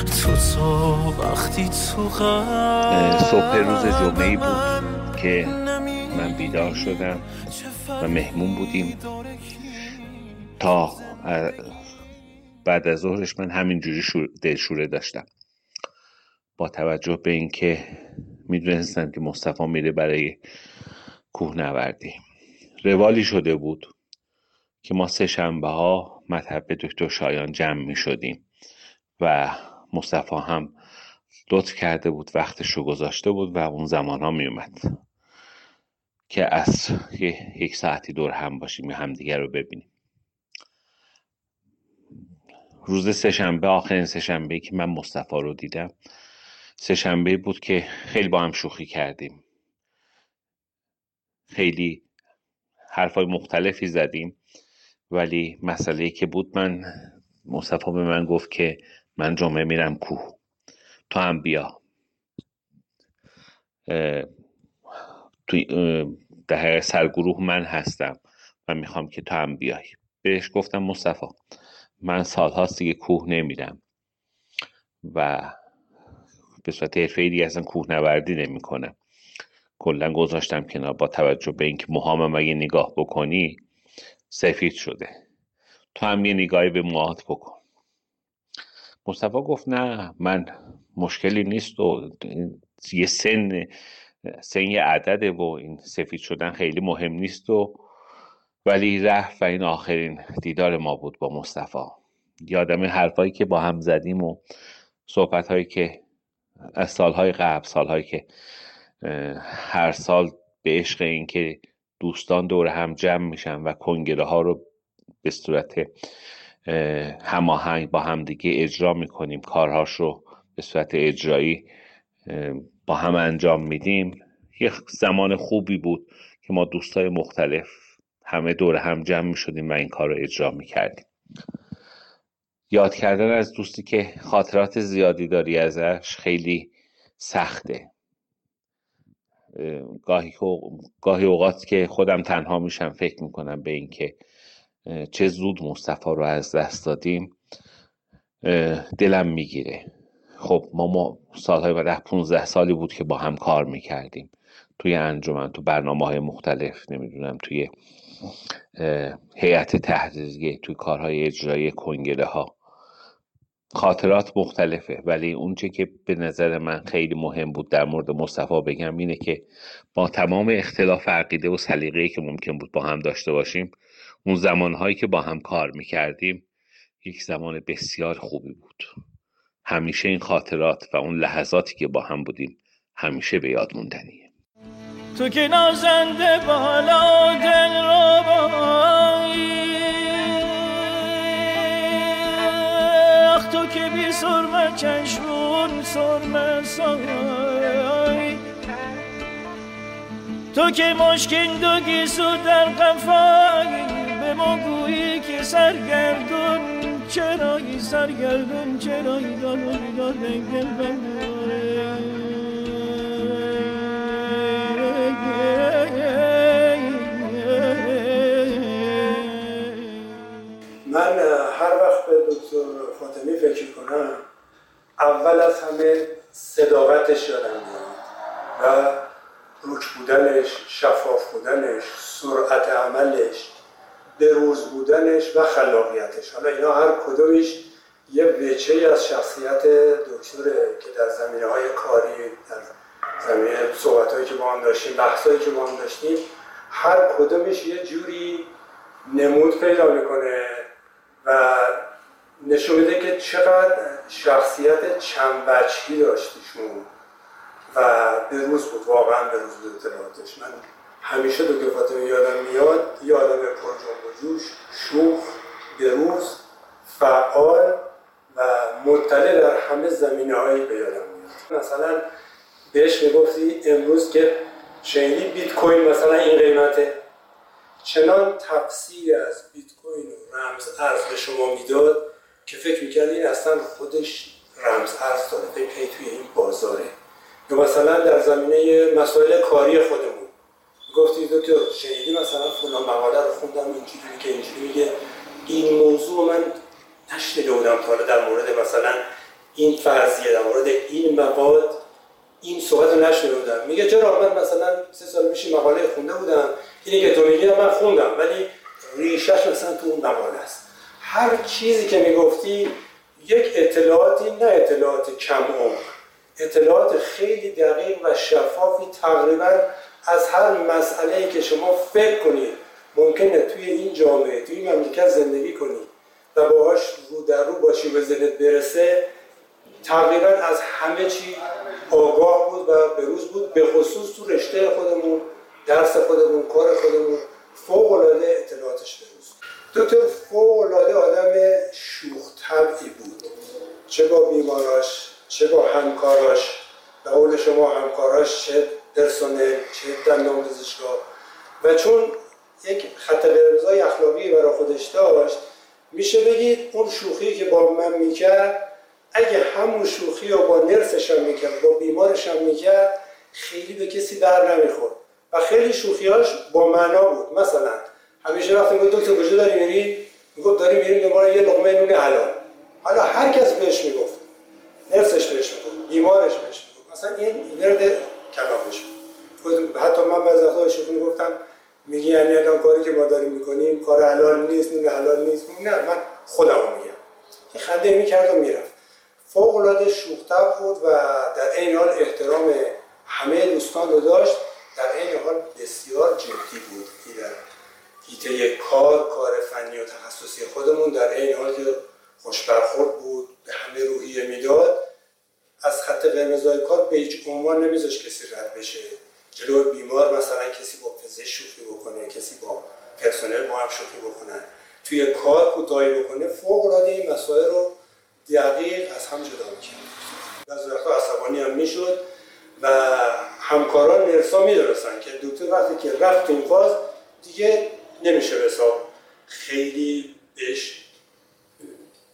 تو تا وقتی تو صبح روز جمعه بود که من بیدار شدم و مهمون بودیم. تا بعد از ظهرش من همینجوری دلشوره داشتم. با توجه به اینکه می‌دونستم که مصطفی میره برای کوهنوردی. روالی شده بود که ما سه شنبه ها مطب دکتر شایان جمع می شدیم و مصطفی هم لطف کرده بود وقتش رو گذاشته بود و اون زمان ها می اومد که از یک ساعتی دور هم باشیم همدیگر رو ببینیم. روز سهشنبه آخرین سهشنبه که من مصطفی رو دیدم سهشنبه بود که خیلی با هم شوخی کردیم. خیلی حرفای مختلفی زدیم ولی مسئله که بود من مصطفی به من گفت که من جمعه میرم کوه. تو هم بیا. توی در سرگروه من هستم و می‌خوام که تو هم بیای. بهش گفتم مصطفی من سالهاست دیگه کوه نمیرم و به صورت حرفه دیگه اصلا کوه نوردی نمی کنم کلا گذاشتم کنار با توجه به اینکه موهامم اگه نگاه بکنی سفید شده. تو هم یه نگاهی به موهات بکن. مصطفی گفت نه من مشکلی نیست و یه سن سن یه عدده و این سفید شدن خیلی مهم نیست و ولی رفت و این آخرین دیدار ما بود با مصطفی. یادم حرفایی که با هم زدیم و صحبت هایی که سالهای قبل سالهایی که هر سال به عشق این که دوستان دور هم جمع میشن و کنگره ها رو به صورت هماهنگ با همدیگه اجرا می‌کنیم کارهاش رو به صورت اجرایی با هم انجام میدیم. یه زمان خوبی بود که ما دوستای مختلف همه دور هم جمع می‌شدیم و این کار رو اجرا می‌کردیم. یاد کردن از دوستی که خاطرات زیادی داری ازش خیلی سخته. گاهی, اوقات که خودم تنها میشم فکر می‌کنم به اینکه چه زود مصطفی رو از دست دادیم دلم می‌گیره. خب ما, ما سالهای بعد 15 سالی بود که با هم کار می‌کردیم. توی انجمن تو برنامه های مختلف نمی‌دونم توی هیئت تحریریه توی کارهای اجرایی کنگره ها خاطرات مختلفه. ولی اونچه که به نظر من خیلی مهم بود در مورد مصطفی بگم اینه که با تمام اختلاف عقیده و سلیقه‌ای که ممکن بود با هم داشته باشیم اون زمانهایی که با هم کار می‌کردیم یک زمان بسیار خوبی بود. همیشه این خاطرات و اون لحظاتی که با هم بودیم همیشه به یاد موندنیه. تو که نازنده بالا دل رو تو سرمه چشمون سرمه سای تو که مشکین دو گیسو در قفایی به ما گویی که سرگردون. چرایی سرگردون چرایی دارم دار دنگل من فکر کنم اول از همه صداقتش یادم و روک بودنش شفاف بودنش سرعت عملش روز بودنش و خلاقیتش. حالا اینا هر کدومش یه وچه از شخصیت دکتره که در زمینه های کاری در زمینه صحبت هایی که با هم داشتیم بحث هایی که با هم داشتیم هر کدومش یه جوری نمود پیدا می‌کنه و نشون میده که چقدر شخصیت چند بچگی داشتیشون و به روز بود واقعا به روز بود اطلاعاتش من همیشه دو فاطمه یادم میاد یه آدم پر جوش شوخ بروز فعال و مطلع در همه زمینه هایی به یادم میاد. مثلا بهش می‌گفتی امروز که شنیدی بیت کوین مثلا این قیمته؟ چنان تفسیر از بیت کوین و رمز ارز به شما می‌داد که فکر می‌کرد این اصلا خودش رمز ارز داره فکر توی این بازاره. یا مثلا در زمینه مسائل کاری خودمون. گفتی دکتر شنیدی مثلا فلان مقاله رو خوندم اینجوری که اینجوری میگه. این موضوع من نشنیده بودم تا در مورد مثلا این فرضیه در مورد این مواد. این صحبت رو نشنیده بودم. میگه چرا؟ من مثلا سه سال پیش مقاله خونده بودم. اینی که تو میگی من خوندم ولی ریشش مثلا تو اون مقاله است. هر چیزی که می‌گفتی یک اطلاعاتی نه اطلاعات کم عمق. اطلاعات خیلی دقیق و شفافی تقریبا از هر مسئله که شما فکر کنید ممکنه توی این جامعه توی این مملکت زندگی کنید و باهاش رو در رو باشی به ذهنت برسه تقریبا از همه چی آگاه بود و بروز بود به خصوص تو رشته خودمون درس خودمون کار خودمون. فوق العاده اطلاعاتش بروز دکتر فوق العاده آدم شوخ طبعی بود. چه با بیماراش چه با همکاراش. به قول شما همکاراش چه پرسنل چه دندان پزشکا. و چون یک خط قرمزای اخلاقی برای خودش داشت میشه بگید اون شوخی که با من می‌کرد اگه همون شوخی رو با نرسش هم می‌کرد با بیمارش هم می‌کرد خیلی به کسی در نمی‌خورد. و خیلی شوخیاش با معنا بود. مثلا همیشه وقتی میگه دکتر کجا داری میری؟ می‌گفت داری میریم دنبال یه لقمه نون حلال. حالا هر کس بهش می‌گفت. نرسش بهش می‌گفت بیمارش بهش می‌گفت. مثلا این ورد کلامش. بود حتی من بعضی وقتا شوخی می‌گفتم میگی یعنی الان کاری که ما داریم می‌کنیم کار حلال نیست نون حلال نیست. نه من خودم میگم. که خنده می‌کرد و می‌رفت. فوق العاده شوختر بود و در این حال احترام همه دوستان رو داشت. در این حال بسیار جدی بود. در هیته کار کار فنی و تخصصی خودمون در این حال که خوش برخورد بود به همه روحیه می‌داد از خط قرمزای کار به هیچ عنوان نمیذاش کسی رد بشه. جلو بیمار مثلا کسی با پزشک شوخی بکنه کسی با پرسنل با هم شوخی بکنن توی کار کوتاهی بکنه فوق العاده این مسائل رو دقیق از هم جدا می‌کرد. بعضی وقتا عصبانی هم می‌شد و همکاران نرسا می‌دونستن که دکتر وقتی که رفت این فاز دیگه نمیشه حساب خیلی بهش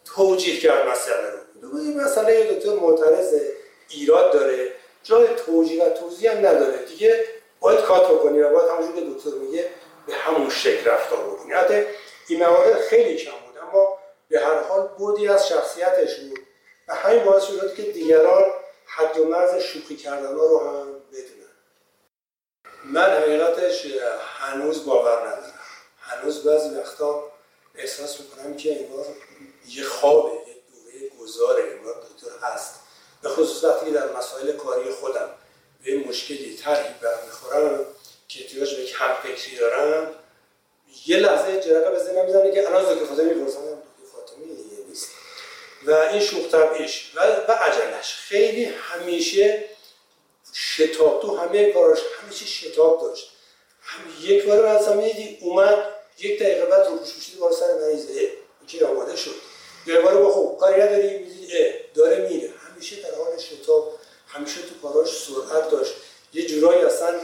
توجیه کرد مسئله رو. این مسئله یه دکتر معترض ایراد داره. جای توجیه و توضیح هم نداره. دیگه باید کات بکنی و باید همونجور که دکتر میگه به همون شکل رفتار بکنی. حتی این موارد خیلی کم بود اما به هر حال بودی از شخصیتش بود. و همین باعث شد که دیگران حد و مرز شوخی کردن رو هم بدونن. من حقیقتش هنوز باور ندارم. هنوز بعضی وقتا احساس می‌کنم که انگار یه خوابه یه دوره گذاره انگار دکتر هست. به خصوص وقتی در مسائل کاری خودم به مشکلی طرحی برمیخورم که احتیاج به کم فکری دارم یه لحظه جرقه به ذهنم می‌زنه که الان زکر فاطمی می‌پرسن دکتر فاطمی نیست. و این شوخ طبعیش و, و عجلش. خیلی همیشه شتاب تو همه کاراش همیشه شتاب داشت. هم یک بار مثلا اومد یک دقیقه بعد رو پوش بار سر مریضه که آماده شد. یه بار با خوب کاری نداری داره میره. همیشه در حال شتاب همیشه تو کاراش سرعت داشت. یه جورایی اصلا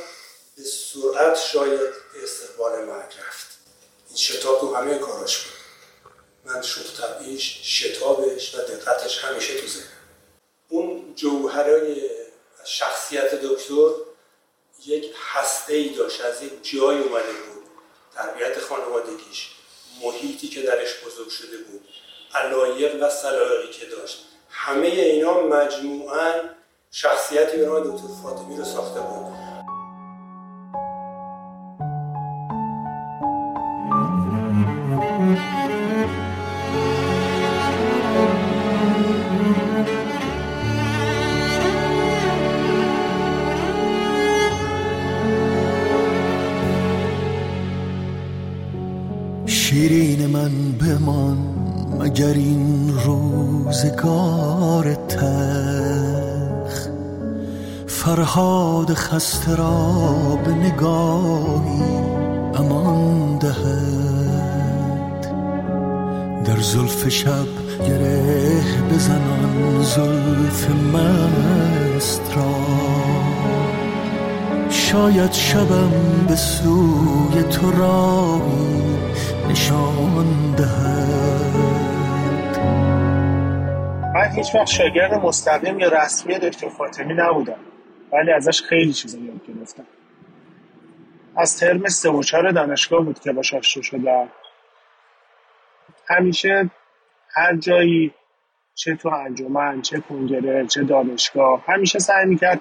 به سرعت شاید استقبال مرگ رفت. این شتاب تو همه کاراش بود. من شوخ طبعیش شتابش و دقتش همیشه تو ذهنم. اون جوهرای شخصیت دکتر یک هسته ای داشت از یک جای اومده بود. تربیت خانوادگیش محیطی که درش بزرگ شده بود علایق و سلایقی که داشت. همه اینا مجموعا شخصیتی به نام دکتر فاطمی رو ساخته بود. فرهاد خسته را به نگاهی امان دهد. در زلف شب گره بزنان زلف مست را. شاید شبم به سوی تو راهی نشان دهد. من هیچ وقت شاگرد مستقیم یا رسمی دکتر فاطمی نبودم. ولی ازش خیلی چیزا یاد گرفتم. از ترم سه و چهار دانشگاه بود که باش آشنا شدم همیشه هر جایی چه تو انجمن چه کنگره چه دانشگاه همیشه سعی می‌کرد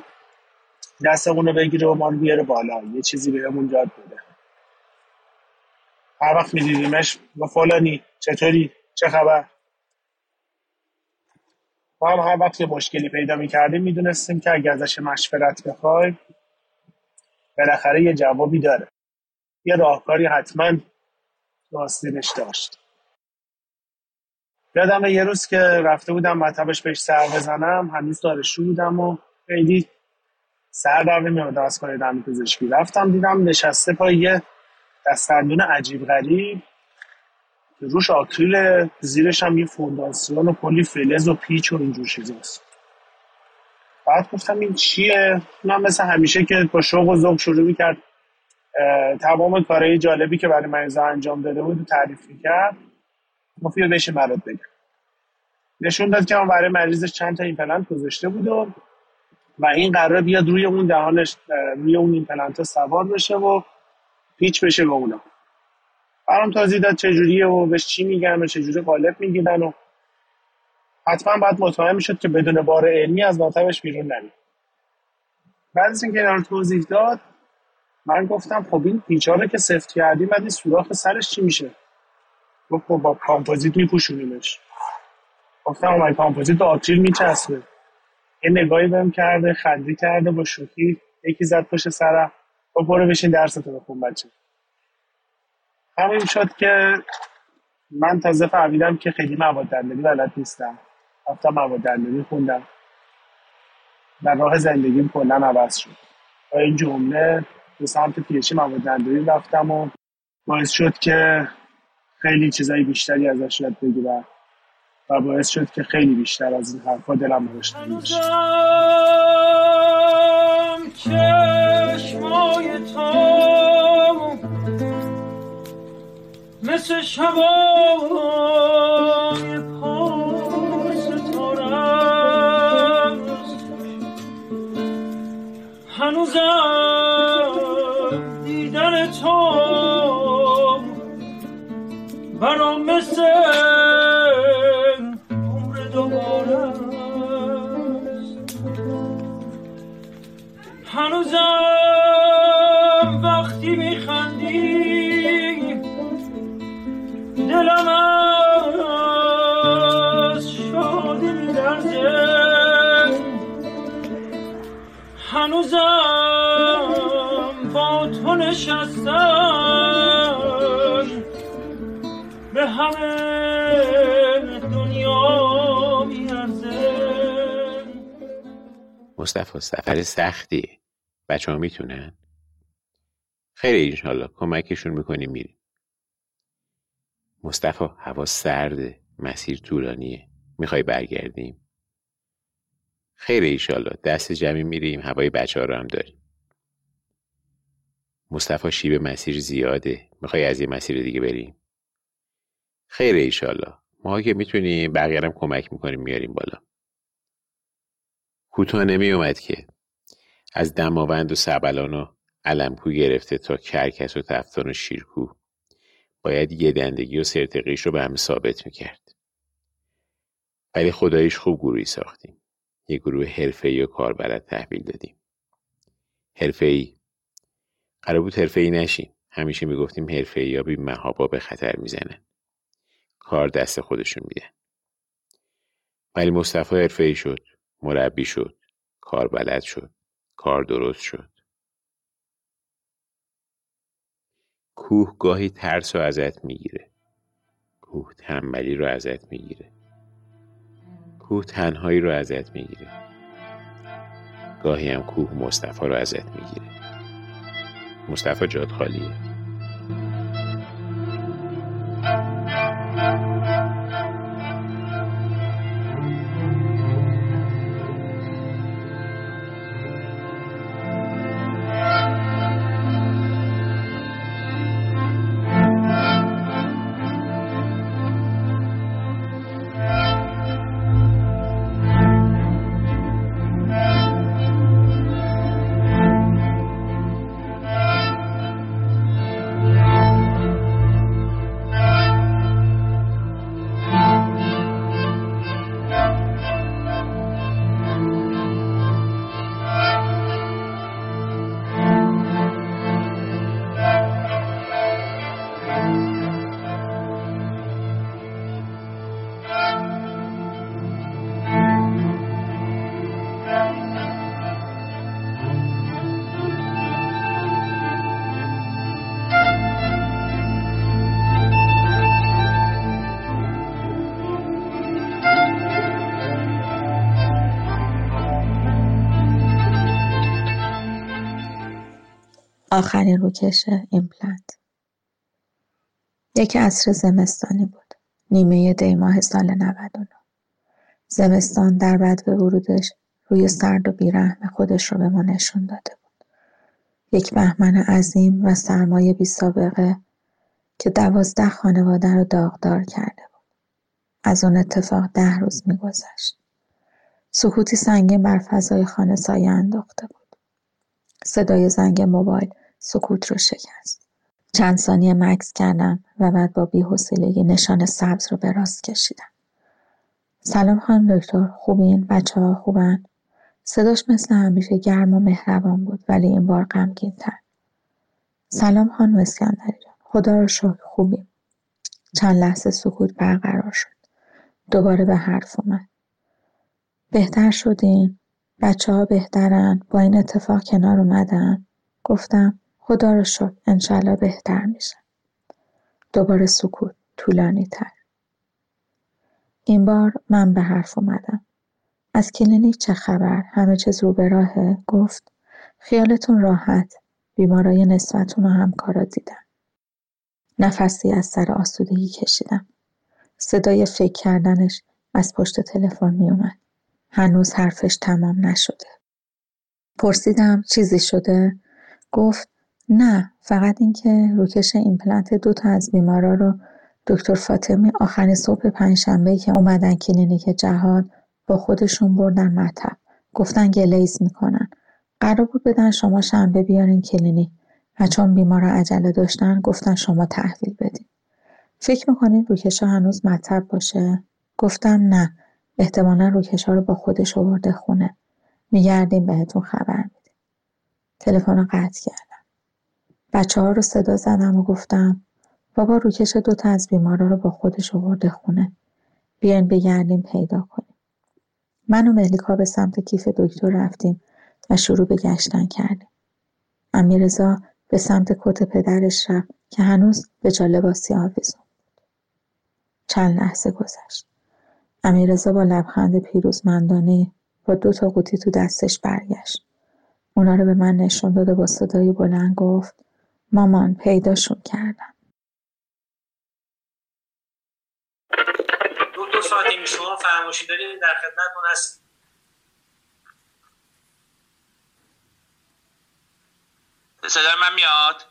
دستمون رو بگیره و ما رو بیاره بالا. یه چیزی بهمون یاد بده. هر وقت میدیدیمش با فلانی چطوری؟ چه خبر؟ ما هم هر وقت یه مشکلی پیدا می‌کردیم می‌دونستیم که اگه ازش مشورت بخوایم بالاخره یه جوابی داره. یه راهکاری حتما راستینش داشت. یادم یه روز که رفته بودم مطبش بهش سر بزنم هنوز دارشو بودم و خیلی سر در نمیاد از کار پزشکی. رفتم دیدم نشسته پای یه دستندون عجیب غریب. روش آکریل زیرش هم یه فونداسیون و کلی فلز و پیچ و اینجور چیزاست. بعد گفتم این چیه؟ من مثل همیشه که با شوق و ذوق شروع می‌کرد تمام کارهای جالبی که برای مریضا انجام داده بود تعریف می‌کرد. گفت بیا بشه برات بگم. نشون داد که من برای مریضش چند تا ایمپلنت گذاشته بود و, و این قرار بیاد روی اون دهانش روی اون ایمپلنت سوار بشه و پیچ بشه به اونا. برام توضیح داد چجوریه و بهش چی میگن و چجوری قالب می‌گیرن و حتما باید مطمئن می‌شد که بدون بار علمی از مطبش بیرون نمید بعد از اینکه اینا توضیح داد من گفتم خب این پیچا رو که سفت کردیم بعد این سوراخ سرش چی میشه؟ گفت با کامپوزیت میپوشونیمش. گفتم اومد کامپوزیت به آکریل میچسبه. یه نگاهی بهم کرد و خنده‌ای کرد و با شوخی یکی زد پشت سرم. و برو بشین درستو بخون بچه. همین شد که من تازه فهمیدم که خیلی مواد دندانی بلد نیستم. رفتم مواد دندانی خوندم. و راه زندگیم کلا عوض شد. و این جمله به سمت پیشی مواد دندانی رفتم و باعث شد که خیلی چیزای بیشتری ازش یاد بگیرم. و باعث شد که خیلی بیشتر از این حرفا دلم براش بشه مثل شبای پاس تارست هنوزم دیدن تو برام مثل دلم از شادی میلرزه هنوزم با تو نشستم. به همه دنیا میارزه مصطفی سفر سختی. بچه ها می‌تونن؟ خیلی انشالله کمکشون می‌کنیم میریم. مصطفی هوا سرده مسیر طولانیه. می‌خوای برگردیم؟ خیر ایشالله دست جمعی میریم هوای بچه ها رو هم داریم. مصطفی شیب مسیر زیاده. می‌خوای از یه مسیر دیگه بریم؟ خیر ایشالله ما که می‌تونیم بقیه کمک می‌کنیم میاریم بالا. کوتاه نمی اومد که. از دماوند و سبلان و علمکو گرفته تا کرکس و تفتان و شیرکو. باید یه دندگی و سرتقیش رو به همه ثابت می‌کرد. ولی خدایش خوب گروهی ساختیم. یه گروه حرفه‌ای و کاربلد تحویل دادیم. حرفه‌ای. قرار بود حرفه‌ای نشیم. همیشه می‌گفتیم حرفه‌ای یا بی محابا به خطر می‌زنن. کار دست خودشون میدن ولی مصطفی حرفه‌ای شد. مربی شد. کار بلد شد. کار درست شد. کوه گاهی ترس رو ازت می‌گیره. کوه تنبلی رو ازت می‌گیره. کوه تنهایی رو ازت می‌گیره. گاهی هم کوه مصطفی رو ازت می‌گیره. مصطفی جاد خالیه آخرین روکش ایمپلنت یک عصر زمستانی بود. نیمه دی ماه سال 99. زمستان در بدو ورودش روی سرد و بیرحم خودش رو به ما نشون داده بود. یک بهمن عظیم و سرمای بی سابقه که دوازده خانواده رو داغدار کرده بود. از اون اتفاق ده روز میگذشت. سکوتی سنگین بر فضای خانه سایه انداخته بود. صدای زنگ موبایل سکوت رو شکست. چند ثانیه مکس کردم و بعد با بیحوصلگی نشان سبز رو به راست کشیدم. سلام خانم دکتر خوبین؟ بچه ها خوبن؟ صداش مثل همیشه گرم و مهربان بود ولی این بار غمگین تر سلام خانم اسکندری خدا رو شکر خوبیم. چند لحظه سکوت برقرار شد. دوباره به حرف اومد. بهتر شدین؟ بچه ها بهترن؟ با این اتفاق کنار اومدن؟ گفتم خدا رو شکر انشالله بهتر میشه دوباره سکوت طولانی تر این بار من به حرف اومدم. از کلینیک چه خبر؟ همه چیز رو به راهه؟ گفت خیالتون راحت. بیمارای نسبتون و همکارا دیدم. نفسی از سر آسودگی کشیدم. صدای فکر کردنش از پشت تلفن می اومد. هنوز حرفش تمام نشده. پرسیدم چیزی شده؟ گفت نه فقط اینکه روکش ایمپلنت دو تا از بیمارا رو دکتر فاطمی آخرین صبح پنجشنبه که اومدن کلینیک جهاد با خودشون بردن مطب. گفتن glaze می‌کنن. قرار بود بدن شما شنبه بیارین کلینیک. و چون بیمارا عجله داشتن گفتن شما تحویل بدین. فکر می‌کنین روکشا هنوز مطب باشه؟ گفتم نه. احتمالا روکشا رو با خودش آورده خونه. میگردیم بهتون خبر میدیم. تلفن قطع کردم. بچه ها رو صدا زدم و گفتم بابا روکش دوتا از بیمارا رو با خودش آورده خونه. بیاین بگردیم پیدا کنیم. من و ملیکا به سمت کیف دکتر رفتیم و شروع به گشتن کردیم. امیرزا به سمت کت پدرش رفت که هنوز به جا لباسی آویزون بود. چند لحظه گذشت. امیرزا با لبخند پیروزمندانه با دو تا قوطی تو دستش برگشت. اونا رو به من نشون داد و با صدای بلند گفت مامان پیداشون کردم. فاطمی شما فرماشی دارید در خدمتتون هست صدای من میاد؟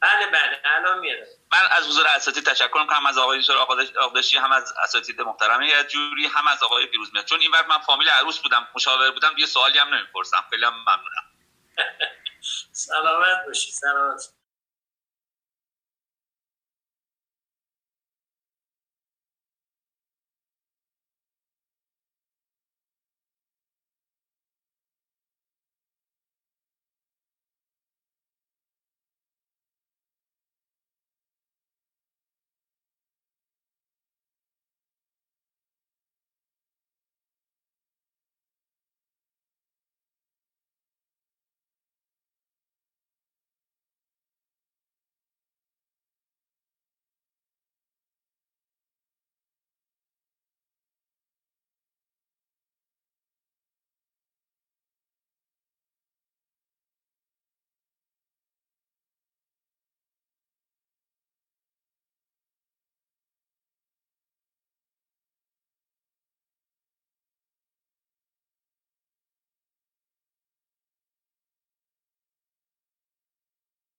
بله بله الان میاد. من از حضور اساتید تشکر می‌کنم. از آقای دکتر آقداشی هم از اساتید محترم جوری هم از آقای پیروز میاد چون اینور من فامیل عروس بودم مشاور بودم یه سوالی هم نمی‌پرسم. خیلی هم ممنونم. سلامت باشی سلامت.